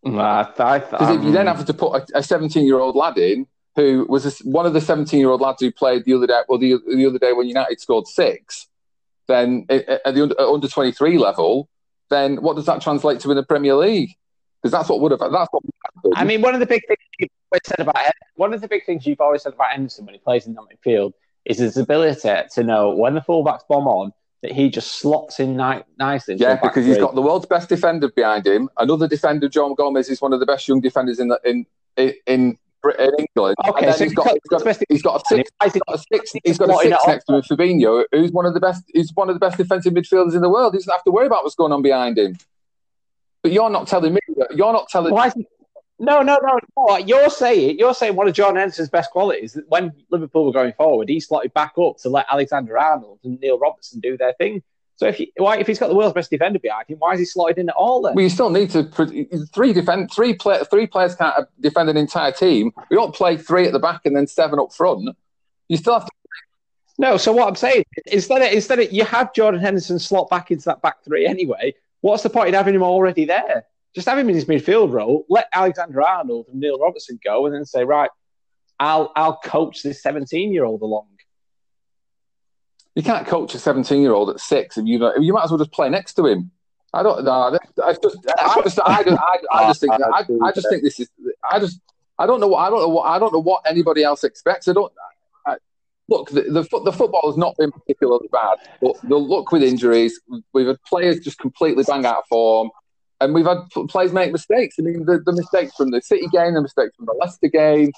Nah, Because if you then um, have to put a 17 year old lad in who was a, one of the 17 year old lads who played the other day, well, the, the other day when United scored six, then at at the uh, under 23 level, then what does that translate to in the Premier League? Because that's what would have. That's what. Would I mean, one of the big things you've always said about one of the big things you've always said about Henderson when he plays in that midfield is his ability to know when the fullbacks bomb on that he just slots in ni- nicely. Yeah, because he's three. got the world's best defender behind him. Another defender, Joe Gomez, is one of the best young defenders in the, in in in, England. Okay, so he's got, he's got he's got a six. He- He's got a six. He's got a six next to him, Fabinho, who's one of the best. He's one of the best defensive midfielders in the world. He doesn't have to worry about what's going on behind him. But you're not telling me. that- You're not telling. Why he... No, no, no, no. You're saying you're saying one of Jordan Henderson's best qualities that when Liverpool were going forward, he slotted back up to let Alexander Arnold and Neil Robertson do their thing. So if you, why, if he's got the world's best defender behind him, why is he slotted in at all then? Well, you still need to three defend three play, three players can't defend an entire team. We don't play three at the back and then seven up front. You still have to. No, so what I'm saying instead of instead of you have Jordan Henderson slot back into that back three anyway. What's the point in having him already there? Just have him in his midfield role. Let Alexander Arnold and Neil Robertson go, and then say, right, I'll I'll coach this 17 year old along. You can't coach a 17 year old at six, and you know you might as well just play next to him. I don't know. I just, I just, I, I, I just think, I, I just think this is. I just, I don't know. what I don't know what. I don't know what anybody else expects. I don't. I, look, the, the the football has not been particularly bad, but the luck with injuries, we've had players just completely bang out of form, and we've had players make mistakes. I mean, the, the mistakes from the City game, the mistakes from the Leicester game.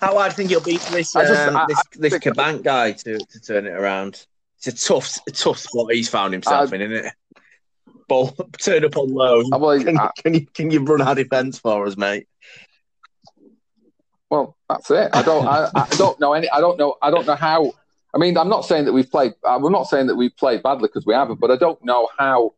How hard do you think it'll be for this um, just, I, this, this Kabak guy to, to turn it around? It's a tough, a tough spot he's found himself uh, in, isn't it? Ball turn up on loan. Well, can, I, can, you can you run our defence for us, mate? Well, that's it. I don't. I, I, don't know any. I don't know. I don't know how. I mean, I'm not saying that we've played. I'm uh, not saying that we've played badly because we haven't. But I don't know how,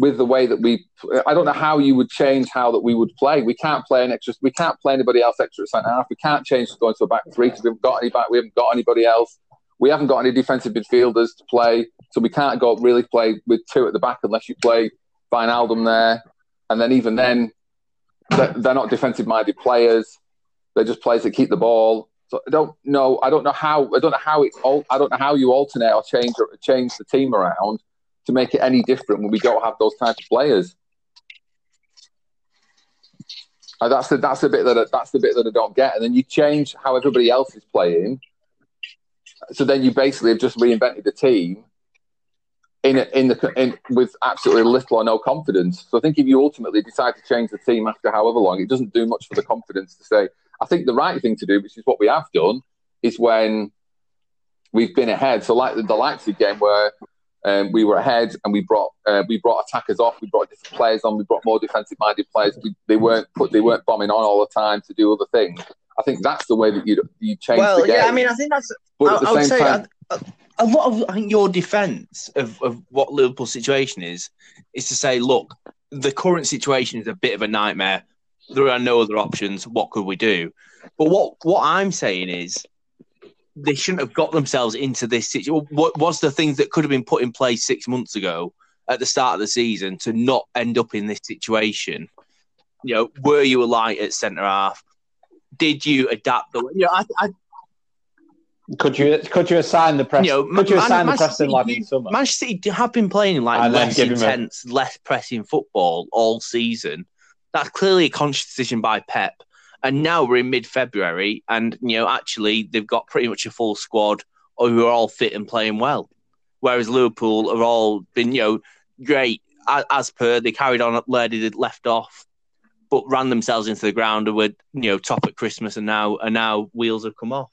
with the way that we, I don't know how you would change how that we would play. We can't play an extra. We can't play anybody else extra centre half. We can't change to going to a back three because we haven't got any back. We haven't got anybody else. We haven't got any defensive midfielders to play, so we can't go really play with two at the back unless you play Wijnaldum there. And then even then, they're not defensive-minded players. They're just players that keep the ball. So I don't know. I don't know how. I don't know how it. I don't know how you alternate or change or change the team around to make it any different when we don't have those types of players. And that's the that's the bit that I, that's the bit that I don't get. And then you change how everybody else is playing, so then you basically have just reinvented the team in in the in, with absolutely little or no confidence. So I think if you ultimately decide to change the team after however long, it doesn't do much for the confidence to say. I think the right thing to do, which is what we have done, is when we've been ahead. So like the, the Leipzig game where um, we were ahead and we brought uh, we brought attackers off, we brought different players on, we brought more defensive minded players. We, they weren't put they weren't bombing on all the time to do other things. I think that's the way that you you change. Well, yeah, I mean, I think that's. But I, I would say time, a, a, lot of I think your defence of, of what Liverpool's situation is is to say, look, the current situation is a bit of a nightmare. There are no other options. What could we do? But what what I'm saying is they shouldn't have got themselves into this situation. What was the things that could have been put in place six months ago at the start of the season to not end up in this situation? You know, were you a light at centre half? did you adapt the? You know, I, I could you could you assign the press? You know, could you Man, assign Man, the Preston lad in summer? Manchester City have been playing like and less intense, a... less pressing football all season. That's clearly a conscious decision by Pep. And now we're in mid-February, and you know actually they've got pretty much a full squad who are all fit and playing well. Whereas Liverpool have all been you know great as, as per they carried on where they left off but ran themselves into the ground and were you know top at Christmas, and now and now wheels have come off.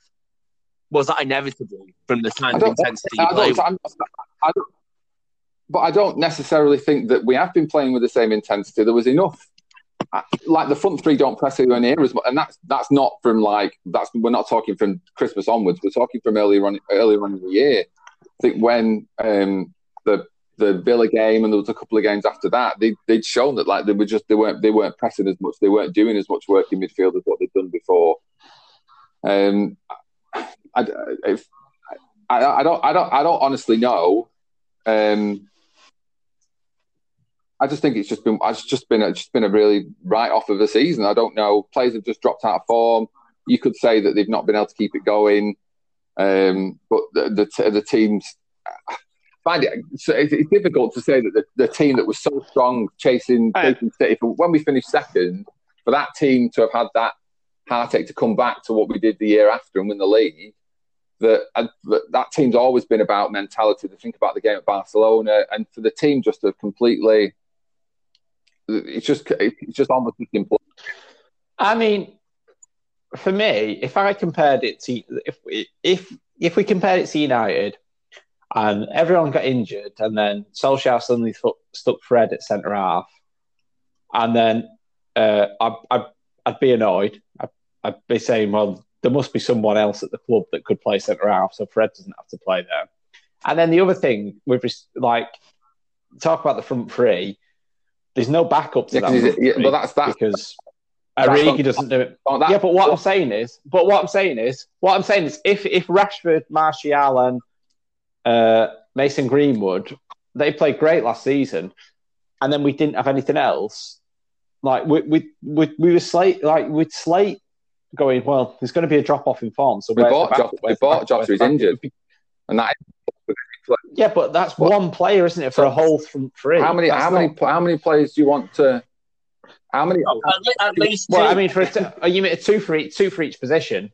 Was that inevitable from the kind of intensity you play? I don't, but I don't necessarily think that we have been playing with the same intensity. There was enough, like the front three don't press anywhere near as much, and that's that's not from like that's we're not talking from Christmas onwards. We're talking from earlier on earlier on in the year. I think when um, the the Villa game, and there was a couple of games after that. They they'd shown that like they were just they weren't they weren't pressing as much, they weren't doing as much work in midfield as what they'd done before. Um, I, if, I, I don't I don't I don't honestly know. Um, I just think it's just been it's just been it's just been a really write off of the season. I don't know. Players have just dropped out of form. You could say that they've not been able to keep it going, um, but the the, the teams find it it's, it's difficult to say that the, the, team that was so strong chasing, chasing City, for when we finished second, for that team to have had that heartache to come back to what we did the year after and win the league, that uh, that team's always been about mentality. To think about the game at Barcelona, and for the team just to completely, it's just it's just almost simple. I mean, for me, if I compared it to if if if we compared it to United, and everyone got injured, and then Solskjaer suddenly stuck Fred at centre half, and then uh, I, I, I'd be annoyed. I, I'd be saying, well, there must be someone else at the club that could play centre half, so Fred doesn't have to play there. And then the other thing with like talk about the front three, there's no backup to yeah, that. Yeah, but that's that because Origi doesn't do it. yeah, but what I'm saying is, but what I'm saying is, what I'm saying is, if if Rashford, Martial, and uh, Mason Greenwood, they played great last season, and then we didn't have anything else. Like we we we, we were slate like with slate going well. There's going to be a drop off in form. So we bought Jota. We bought Jota. He's injured, and that players. Yeah, but that's one player, isn't it, for a whole front three? How many? That's How many? not- How many players do you want to? How many? At, at least Well, two. I mean, for a t- you mean a two for each, two for each position,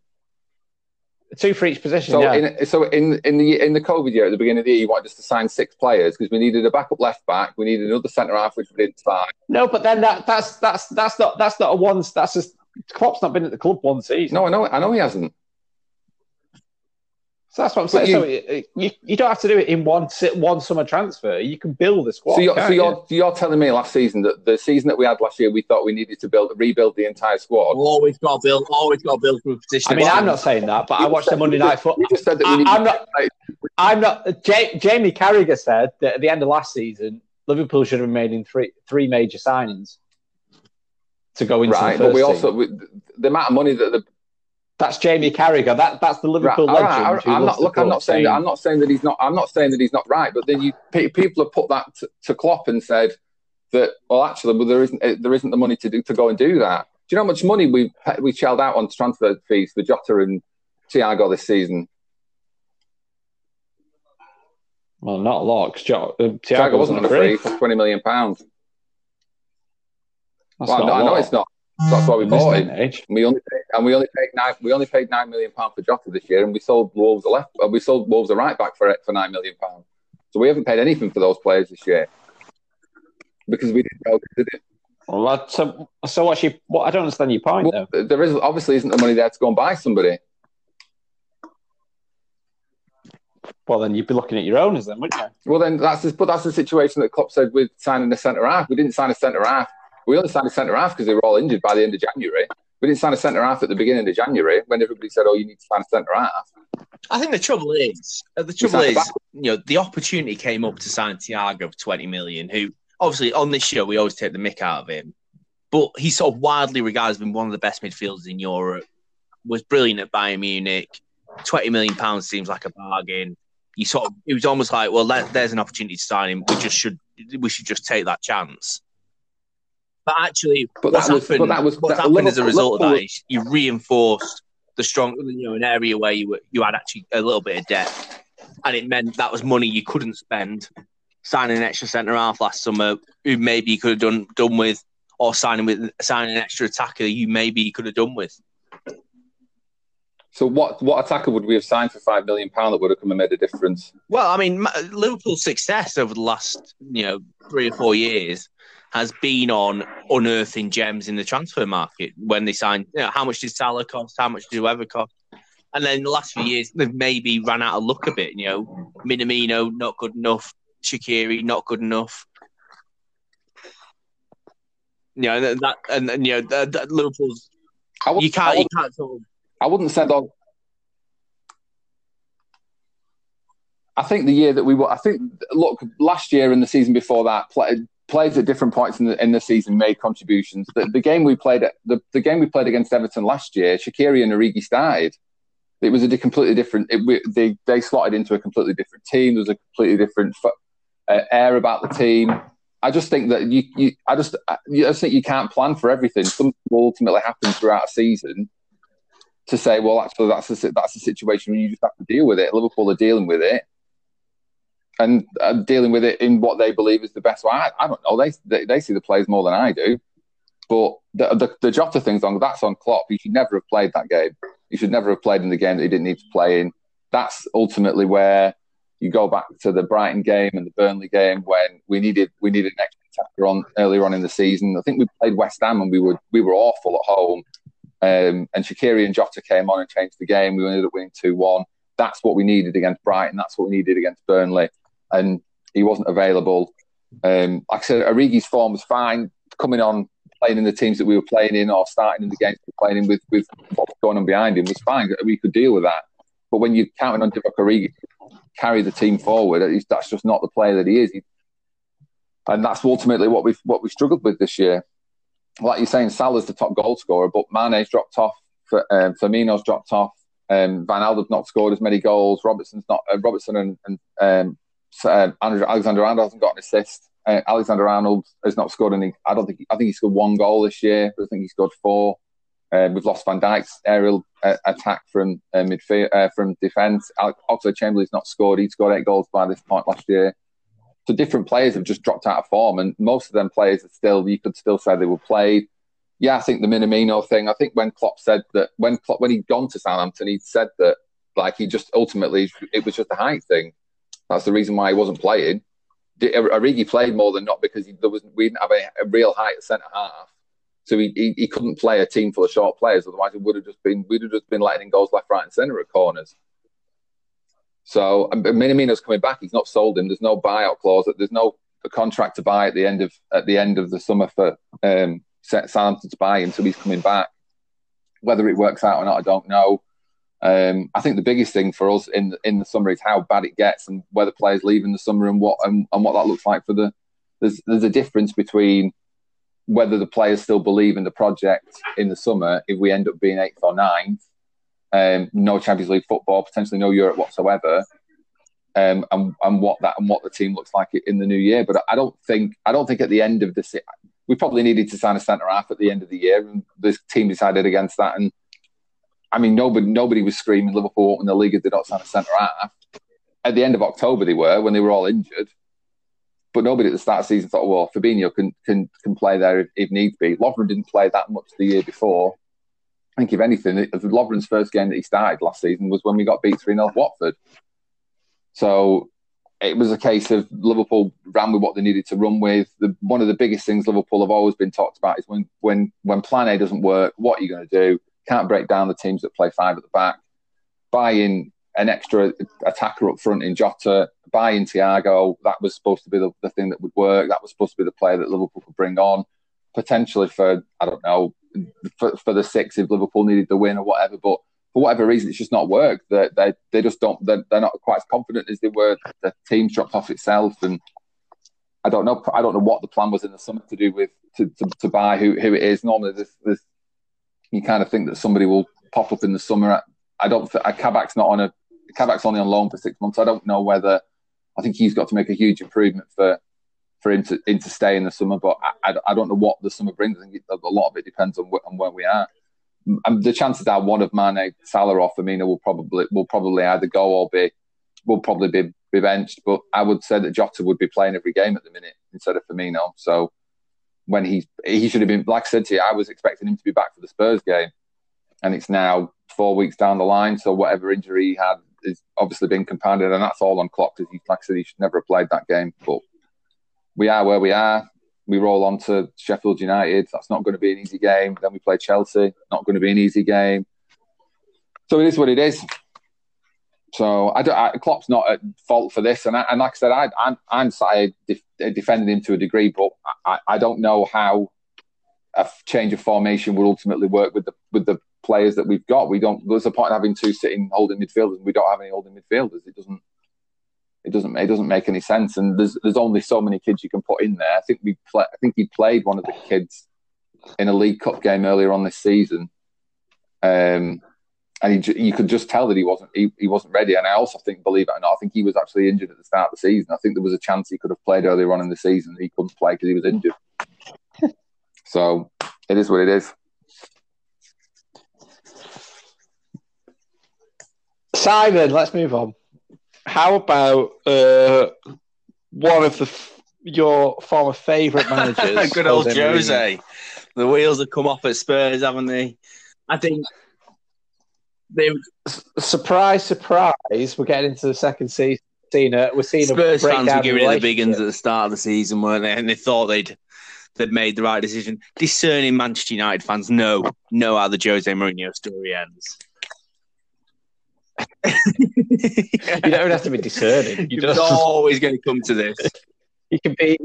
two for each position. So yeah. in so in in the in the COVID year at the beginning of the year, you wanted us to sign six players because we needed a backup left back, we needed another centre half, which we didn't sign. no, but then that that's that's that's not that's not a one. That's just Klopp's not been at the club one season. No, I know, I know he hasn't. So that's what I'm But saying. so it, it- you, you don't have to do it in one si- one summer transfer. You can build a squad. So you're, so can't you? you're you're telling me last season that the season that we had last year, we thought we needed to build rebuild the entire squad. always got to build. Always got to build through position. I mean, I'm not saying that, but I watched the Monday night football. You just said that we I, I'm not. I'm not. Ja- Jamie Carragher said that at the end of last season, Liverpool should have made in three three major signings to go into right, the but first we team. also we, the amount of money that the That's Jamie Carragher. That that's the Liverpool all right, legend. who I'm not look. I'm not saying that. I'm not saying that he's not. I'm not saying that he's not right. But then you people have put that to, to Klopp and said that well, actually, well, there isn't eh, there isn't the money to do to go and do that. Do you know how much money we we shelled out on transfer fees for Jota and Thiago this season? Well, not a lot. Because uh, Thiago Thiago wasn't on a free for twenty million pounds. That's Well, not no, a I know it's not. That's why we bought him. and age. We only paid, and we only paid nine. We only paid nine million pound for Jota this year, and we sold Wolves a left. We sold Wolves a right back for it for nine million pound. So we haven't paid anything for those players this year because we didn't go. Did it? Well, that, so so what's your? What I don't understand your point Well, though. there is obviously isn't the money there to go and buy somebody. Well, then you'd be looking at your owners then, wouldn't you? Well, then that's the, but that's the situation that Klopp said with signing the centre half. We didn't sign a centre half. We only signed a centre half because they were all injured by the end of January. We didn't sign a centre half at the beginning of January when everybody said, "Oh, you need to sign a centre half." I think the trouble is, uh, the trouble is, you know, the opportunity came up to sign Thiago for 20 million, who obviously on this show we always take the mick out of him, but he's sort of widely regarded as being one of the best midfielders in Europe. Was brilliant at Bayern Munich. 20 million pounds seems like a bargain. You sort of, it was almost like, well, there's an opportunity to sign him. We just should, we should just take that chance. But actually, But what's that was- but happened, that was- what's that- happened as a result of that is you reinforced the strong, you know, an area where you were, you had actually a little bit of debt, and it meant that was money you couldn't spend signing an extra centre half last summer, who maybe you could have done done with, or signing with signing an extra attacker, you maybe you could have done with. So what what attacker would we have signed for five million pound that would have come and made a difference? Well, I mean, Liverpool's success over the last, you know, three or four years has been on unearthing gems in the transfer market. When they signed, you know, how much did Salah cost? How much did whoever cost? And then the last few years, they've maybe ran out of luck a bit. You know, Minamino not good enough, Shaqiri not good enough. You know, and that and, and you know, that, that Liverpool's you can't I, you can't sort of I wouldn't say that. I think the year that we were, I think, look, last year and the season before that, play, players at different points in the in the season made contributions. The, the game we played the, the game we played against Everton last year, Shaqiri and Origi started. It was a completely different. It, they they slotted into a completely different team. There was a completely different uh, air about the team. I just think that you, you I just I just think you can't plan for everything. Something will ultimately happen throughout a season to say, well, actually, that's a, that's a situation where you just have to deal with it. Liverpool are dealing with it and uh, dealing with it in what they believe is the best way. I, I don't know. They, they they see the plays more than I do. But the, the, the Jota thing's on, that's on Klopp. He should never have played that game. He should never have played in the game that he didn't need to play in. That's ultimately where you go back to the Brighton game and the Burnley game when we needed we needed an extra attacker on earlier on in the season. I think we played West Ham and we were we were awful at home. Um, and Shaqiri and Jota came on and changed the game. We ended up winning two one. That's what we needed against Brighton. That's what we needed against Burnley. And he wasn't available. Um, like I said, Origi's form was fine. Coming on, playing in the teams that we were playing in, or starting in the games playing in with with what was going on behind him was fine. We could deal with that. But when you're counting on Divock Origi to carry the team forward, that's just not the player that he is. And that's ultimately what we've what we struggled with this year. Like you're saying, Salah's the top goal scorer, but Mane's dropped off. Um, Firmino's dropped off. Um, Wijnaldum's not scored as many goals. Robertson's not. Uh, Robertson and, and um, Andrew, Alexander Arnold hasn't got an assist. Uh, Alexander Arnold has not scored any. I don't think. I think he scored one goal this year. But I think he scored four. Uh, we've lost Van Dijk's aerial uh, attack from uh, midfield uh, from defence. Oxlade Chamberlain's not scored. He scored eight goals by this point last year. So different players have just dropped out of form, and most of them players are still. You could still say they were played. Yeah, I think the Minamino thing. I think when Klopp said that when Klopp, when he'd gone to Southampton, he'd said that like he just ultimately it was just a height thing. That's the reason why he wasn't playing. Origi played more than not because he, there was we didn't have a, a real height at centre half so he, he, he, couldn't play a team full of short players. Otherwise, it would have just been we'd have just been letting in goals left, right, and centre at corners. So Minamino's coming back. He's not sold him. There's no buyout clause. There's no contract to buy at the end of at the end of the summer for um, Southampton to buy him. So he's coming back. Whether it works out or not, I don't know. Um, I think the biggest thing for us in in the summer is how bad it gets and whether players leave in the summer and what and, and what that looks like for the. There's there's a difference between whether the players still believe in the project in the summer if we end up being eighth or ninth, um, no Champions League football, potentially no Europe whatsoever, um, and and what that and what the team looks like in the new year. But I don't think I don't think at the end of the we probably needed to sign a centre half at the end of the year, and the team decided against that. And I mean, nobody nobody was screaming Liverpool in the league if they don't sign a centre half. At the end of October, they were when they were all injured. But nobody at the start of the season thought, well, Fabinho can can can play there if, if needs be. Lovren didn't play that much the year before. I think, if anything, Lovren's first game that he started last season was when we got beat 3 0 Watford. So it was a case of Liverpool ran with what they needed to run with. The, one of the biggest things Liverpool have always been talked about is when when when Plan A doesn't work, what are you going to do? Can't break down the teams that play five at the back. Buy in an extra attacker up front in Jota, buying Thiago. That was supposed to be the, the thing that would work. That was supposed to be the player that Liverpool could bring on, potentially for I don't know for, for the six if Liverpool needed the win or whatever. But for whatever reason, it's just not worked. They they, they just don't. They're, they're not quite as confident as they were. The team dropped off itself, and I don't know. I don't know what the plan was in the summer to do with to, to, to buy who who it is. Normally, this, this you kind of think that somebody will pop up in the summer. I don't. Uh, Kabak's not on a Kabak's only on loan for six months. I don't know whether I think he's got to make a huge improvement for for him to, him to stay in the summer. But I, I, I don't know what the summer brings. I think a lot of it depends on, wh- on where we are. And the chances are one of Mane, eh, Salah, or Firmino will probably will probably either go or be will probably be, be benched. But I would say that Jota would be playing every game at the minute instead of Firmino. So when he's he should have been like I said to you, I was expecting him to be back for the Spurs game, and it's now four weeks down the line. So whatever injury he had is obviously been compounded, and that's all on Klopp because, like I said, he should never have played that game. But we are where we are. We roll on to Sheffield United. That's not going to be an easy game. Then we play Chelsea. Not going to be an easy game. So it is what it is. So I, don't, I Klopp's not at fault for this, and, I, and like I said, I, I'm I'm def, defending him to a degree, but I, I don't know how a change of formation would ultimately work with the with the players that we've got. We don't. There's a point in having two sitting holding midfielders. And we don't have any holding midfielders. It doesn't. It doesn't. It doesn't make any sense. And there's there's only so many kids you can put in there. I think we play. I think he played one of the kids in a League Cup game earlier on this season. Um, and he, you could just tell that he wasn't he, he wasn't ready. And I also think, believe it or not, I think he was actually injured at the start of the season. I think there was a chance he could have played earlier on in the season. He couldn't play because he was injured. so it is what it is. Simon, let's move on. How about uh, one of the your former favourite managers? Good old Jose. The wheels have come off at Spurs, haven't they? I think they. Surprise, surprise! We're getting into the second season. We're seeing Spurs fans were giving it the big uns at the start of the season, weren't they? And they thought they'd they'd made the right decision. Discerning Manchester United fans know know how the Jose Mourinho story ends you don't have to be discerning. You are always going to come to this. You can be.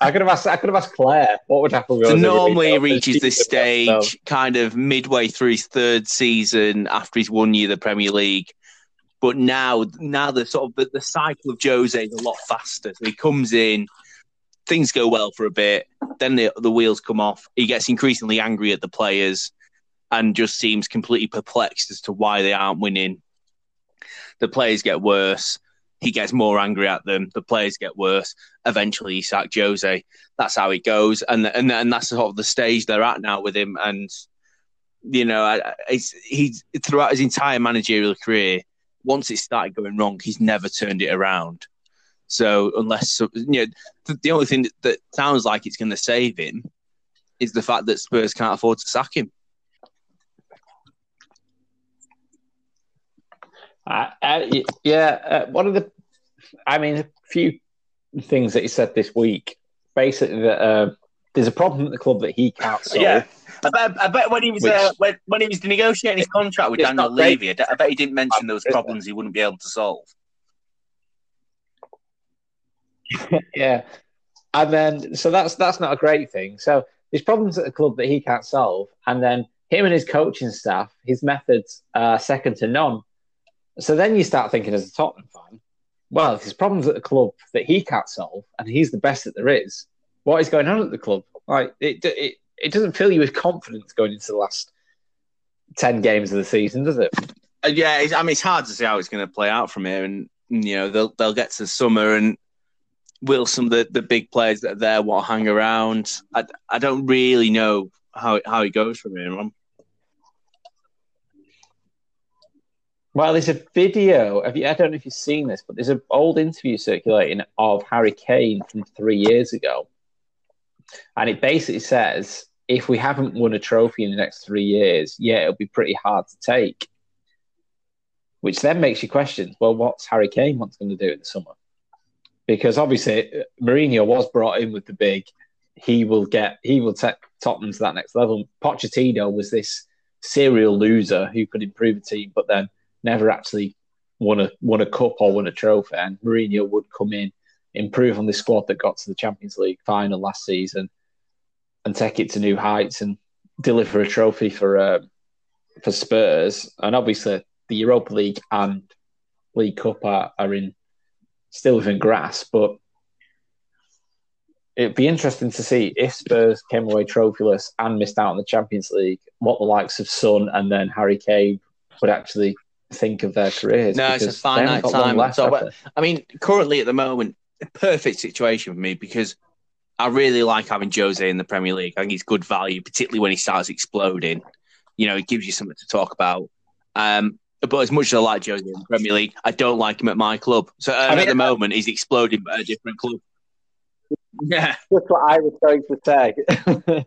I could have asked. I could have asked Claire what would happen. So normally he reaches this stage kind of midway through his third season after he's won you the Premier League. But now, now the sort of the, the cycle of Jose is a lot faster. So he comes in, things go well for a bit, then the the wheels come off. He gets increasingly angry at the players and just seems completely perplexed as to why they aren't winning. The players get worse. He gets more angry at them. The players get worse. Eventually, he sacked Jose. That's how it goes, and and and that's sort of the stage they're at now with him. And you know, he's he's throughout his entire managerial career. Once it started going wrong, he's never turned it around. So unless you know, the, only thing that sounds like it's going to save him is the fact that Spurs can't afford to sack him. Uh, uh, yeah, uh, one of the, I mean, a few things that he said this week. Basically, that uh, there's a problem at the club that he can't solve. Yeah, I bet, I bet when he was Which- uh, when, when he was negotiating his contract with Daniel. Levy, I bet- he didn't mention those problems he wouldn't be able to solve. yeah. And then, so that's that's not a great thing. So there's problems at the club that he can't solve, and then him and his coaching staff, his methods are second to none. So then you start thinking, as a Tottenham fan, well, if there's problems at the club that he can't solve, and he's the best that there is, what is going on at the club? Like it, it, it doesn't fill you with confidence going into the last ten games of the season, does it? Uh, yeah, I mean, it's hard to see how it's going to play out from here, and you know they'll they'll get to summer, and will some of the, the big players that are there want to hang around? I, I don't really know how how it goes from here. I'm, Well, there's a video. Have you, I don't know if you've seen this, but there's an old interview circulating of Harry Kane from three years ago. And it basically says if we haven't won a trophy in the next three years, yeah, it'll be pretty hard to take. Which then makes you question well, what's Harry Kane what's going to do in the summer? Because obviously, uh, Mourinho was brought in with the big, he will get, he will take Tottenham to that next level. Pochettino was this serial loser who could improve a team, but then never actually won a won a cup or won a trophy. And Mourinho would come in, improve on the squad that got to the Champions League final last season, and take it to new heights and deliver a trophy for uh, for Spurs. And obviously, the Europa League and League Cup are, are in still within grasp, but. It'd be interesting to see if Spurs came away trophyless and missed out on the Champions League, what the likes of Son and then Harry Kane would actually think of their careers. No, it's a because finite time. left, So, but- I mean, currently at the moment, a perfect situation for me because I really like having Jose in the Premier League. I think he's good value, particularly when he starts exploding. You know, it gives you something to talk about. Um, but as much as I like Jose in the Premier League, I don't like him at my club. So uh, I mean, at the moment, he's exploding at a different club. Yeah, That's what I was going to say.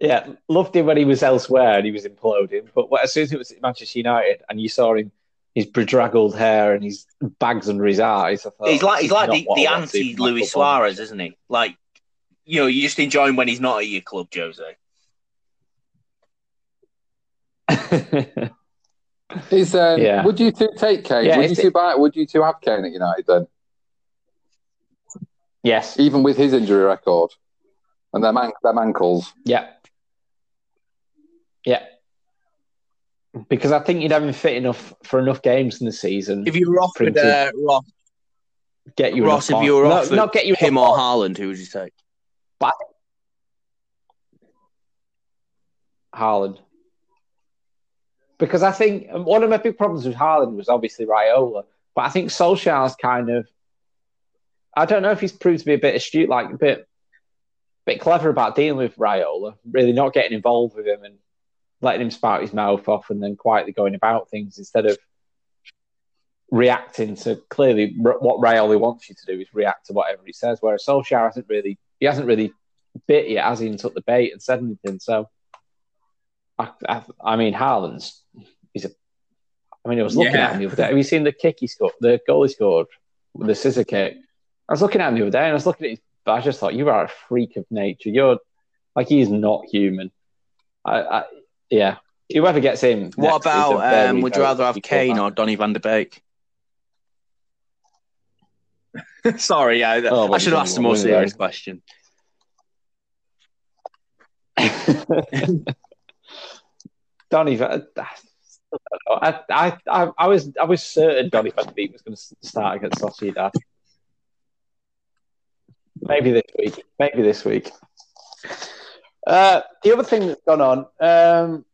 yeah, loved him when he was elsewhere and he was imploding. But as soon as it was at Manchester United and you saw him, his bedraggled hair and his bags under his eyes, I thought he's like he's like the, the I want to see anti from my Luis football Suarez, isn't he? Like you know, you just enjoy him when he's not at your club, Jose. manager. Is um, Yeah. would you two take Kane? Yeah, would you it's- two buy? Would you two have Kane at United then, yes. even with his injury record and them, an- them ankles? Yeah. Yeah. Because I think you'd have him fit enough for enough games in the season. if you were offered uh, Ross, get you Ross, if you were offered no, not get you him or. Haaland, who would you take? Haaland. Because I think um, one of my big problems with Haaland was obviously Raiola, but I think Solskjaer's kind of, I don't know if he's proved to be a bit astute, like a bit, bit clever about dealing with Raiola, really not getting involved with him and letting him spout his mouth off and then quietly going about things instead of reacting to clearly what Raiola wants you to do is react to whatever he says. Whereas Solskjaer hasn't really, he hasn't really bit yet, has he, and took the bait and said anything. So, I, I, I mean, Haaland's, he's a, I mean, I was looking Yeah. at him the other day. Have you seen the kick he scored, the goal he scored, with the scissor kick? I was looking at him the other day and I was looking at his, but I just thought, you are a freak of nature. You're like, he's not human. I, I yeah. Whoever gets in. What next is a about? Um, would you rather have Kane or Donny Van de Beek? Sorry, yeah, Oh, I should have asked a more serious question. Donny Van. I, I, I, I was, I was certain Donny Van de Beek was going to start against Sociedad. Maybe this week. Maybe this week. Uh, the other thing that's gone on, um,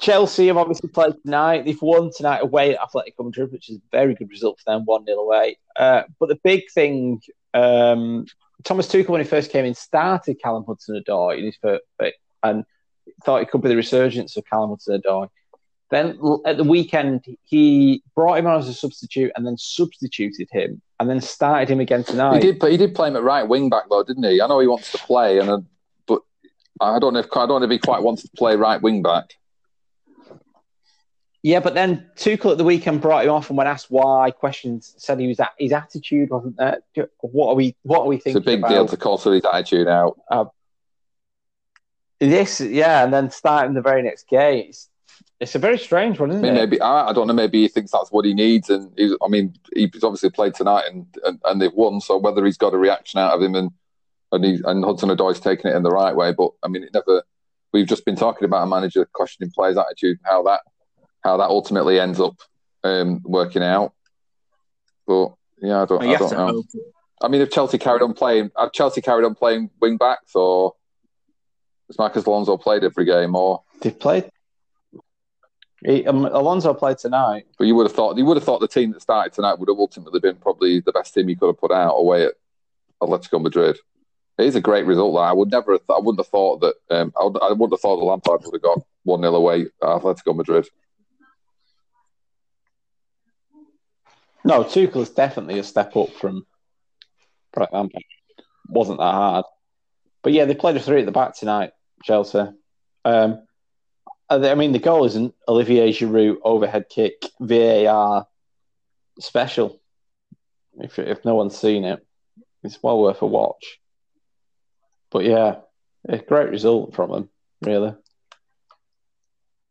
Chelsea have obviously played tonight. They've won tonight away at Athletic Madrid, which is a very good result for them, 1 0 away. Uh, but the big thing, um, Thomas Tuchel, when he first came in, started Callum Hudson Odoi in his first, and thought it could be the resurgence of Callum Hudson Odoi. Then at the weekend, he brought him on as a substitute and then substituted him and then started him again tonight. He did, he did play him at right wing back though, didn't he? I know he wants to play, and I don't know if I don't know if he quite wants to play right wing back. Yeah, but then Tuchel at the weekend brought him off, and when asked why, questions said he was at his attitude wasn't there. What are we? What are we thinking? It's a big about? deal to call his attitude out. Uh, this, yeah, and then starting the very next game. It's, it's a very strange one, isn't I mean, it? maybe I, I don't know. Maybe he thinks that's what he needs, and I mean, he's obviously played tonight and, and, and they've won. So whether he's got a reaction out of him and and, he, and Hudson Odoi's taking it in the right way, but I mean, it never. We've just been talking about a manager questioning players' attitude, how that how that ultimately ends up um, working out. But yeah, I don't, I don't know. I mean, if Chelsea carried on playing, have Chelsea carried on playing wing backs, or has Marcos Alonso played every game, or They've played. He, um, Alonso played tonight. But you would have thought you would have thought the team that started tonight would have ultimately been probably the best team you could have put out away at Atletico Madrid. It is a great result. That I would never, have, I wouldn't have thought that. Um, I, would, I wouldn't have thought the Lampard would have got one 0 away at Atletico Madrid. No, Tuchel is definitely a step up from Frank Lampard. Wasn't that hard, but yeah, they played a three at the back tonight. Chelsea. Um, I mean, the goal isn't Olivier Giroud overhead kick VAR special. If if no one's seen it, it's well worth a watch. But yeah, a great result from them, really.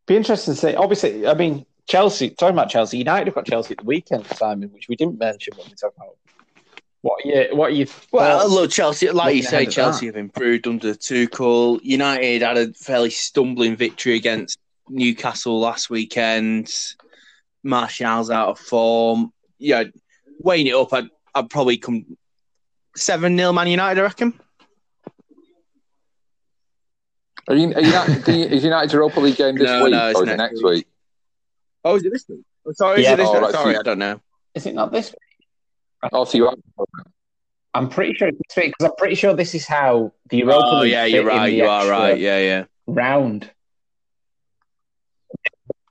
Be interesting to see. Obviously, I mean, Chelsea. Talking about Chelsea, United have got Chelsea at the weekend, Simon, which we didn't mention when we talked about. What are you? What are you? Well, thoughts? look, Chelsea, like you say, ahead at Chelsea have improved under Tuchel. United had a fairly stumbling victory against Newcastle last weekend. Martial's out of form. Yeah, weighing it up, I'd, I'd probably come 7 0 Man United, I reckon. Are you, are United, do you- is United Europa League game this No, week no, or is it next next week. week? Oh, is it this week? Oh, sorry, Yeah, is it this oh, week? right, Sorry, so- I don't know. Is it not this week? Oh, so you have. I'm pretty sure it's this week because I'm pretty sure this is how the Europa Oh, League yeah, you're in right. the You are extra right. Yeah, yeah. Round.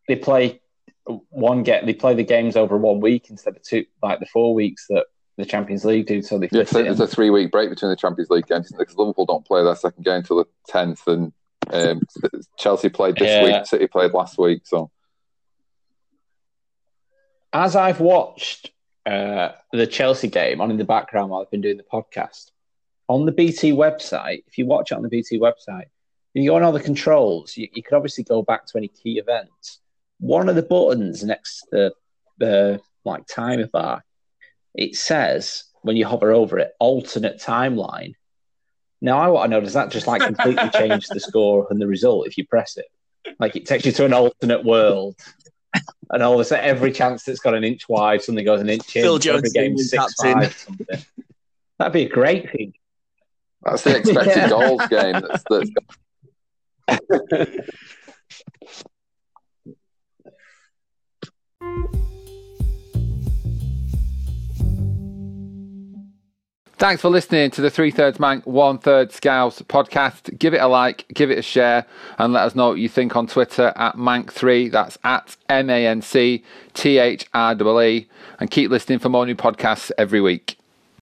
They play one get. They play the games over one week instead of two, like the four weeks that the Champions League do. So they Yeah, so there's a three week break between the Champions League games because Liverpool don't play their second game until the 10th, and um, Chelsea played this Yeah. week, City played last week. So As I've watched uh, the Chelsea game on in the background while I've been doing the podcast on the BT website, if you watch it on the BT website, you go on all the controls. You, you can obviously go back to any key events. One of the buttons next to the like timer bar, it says when you hover over it, alternate timeline. Now I want to know does that just like completely change the score and the result if you press it? Like it takes you to an alternate world. And all of a sudden, every chance that's got an inch wide, something goes an inch in. Phil Jones every game six five something. That'd be a great thing. that's the expected Yeah. goals game. That's, that's Thanks for listening to the Three Thirds Manc, One Third Scouts podcast. Give it a like, give it a share, and let us know what you think on Twitter at Mank3. That's at M A N C T H R E. And keep listening for more new podcasts every week.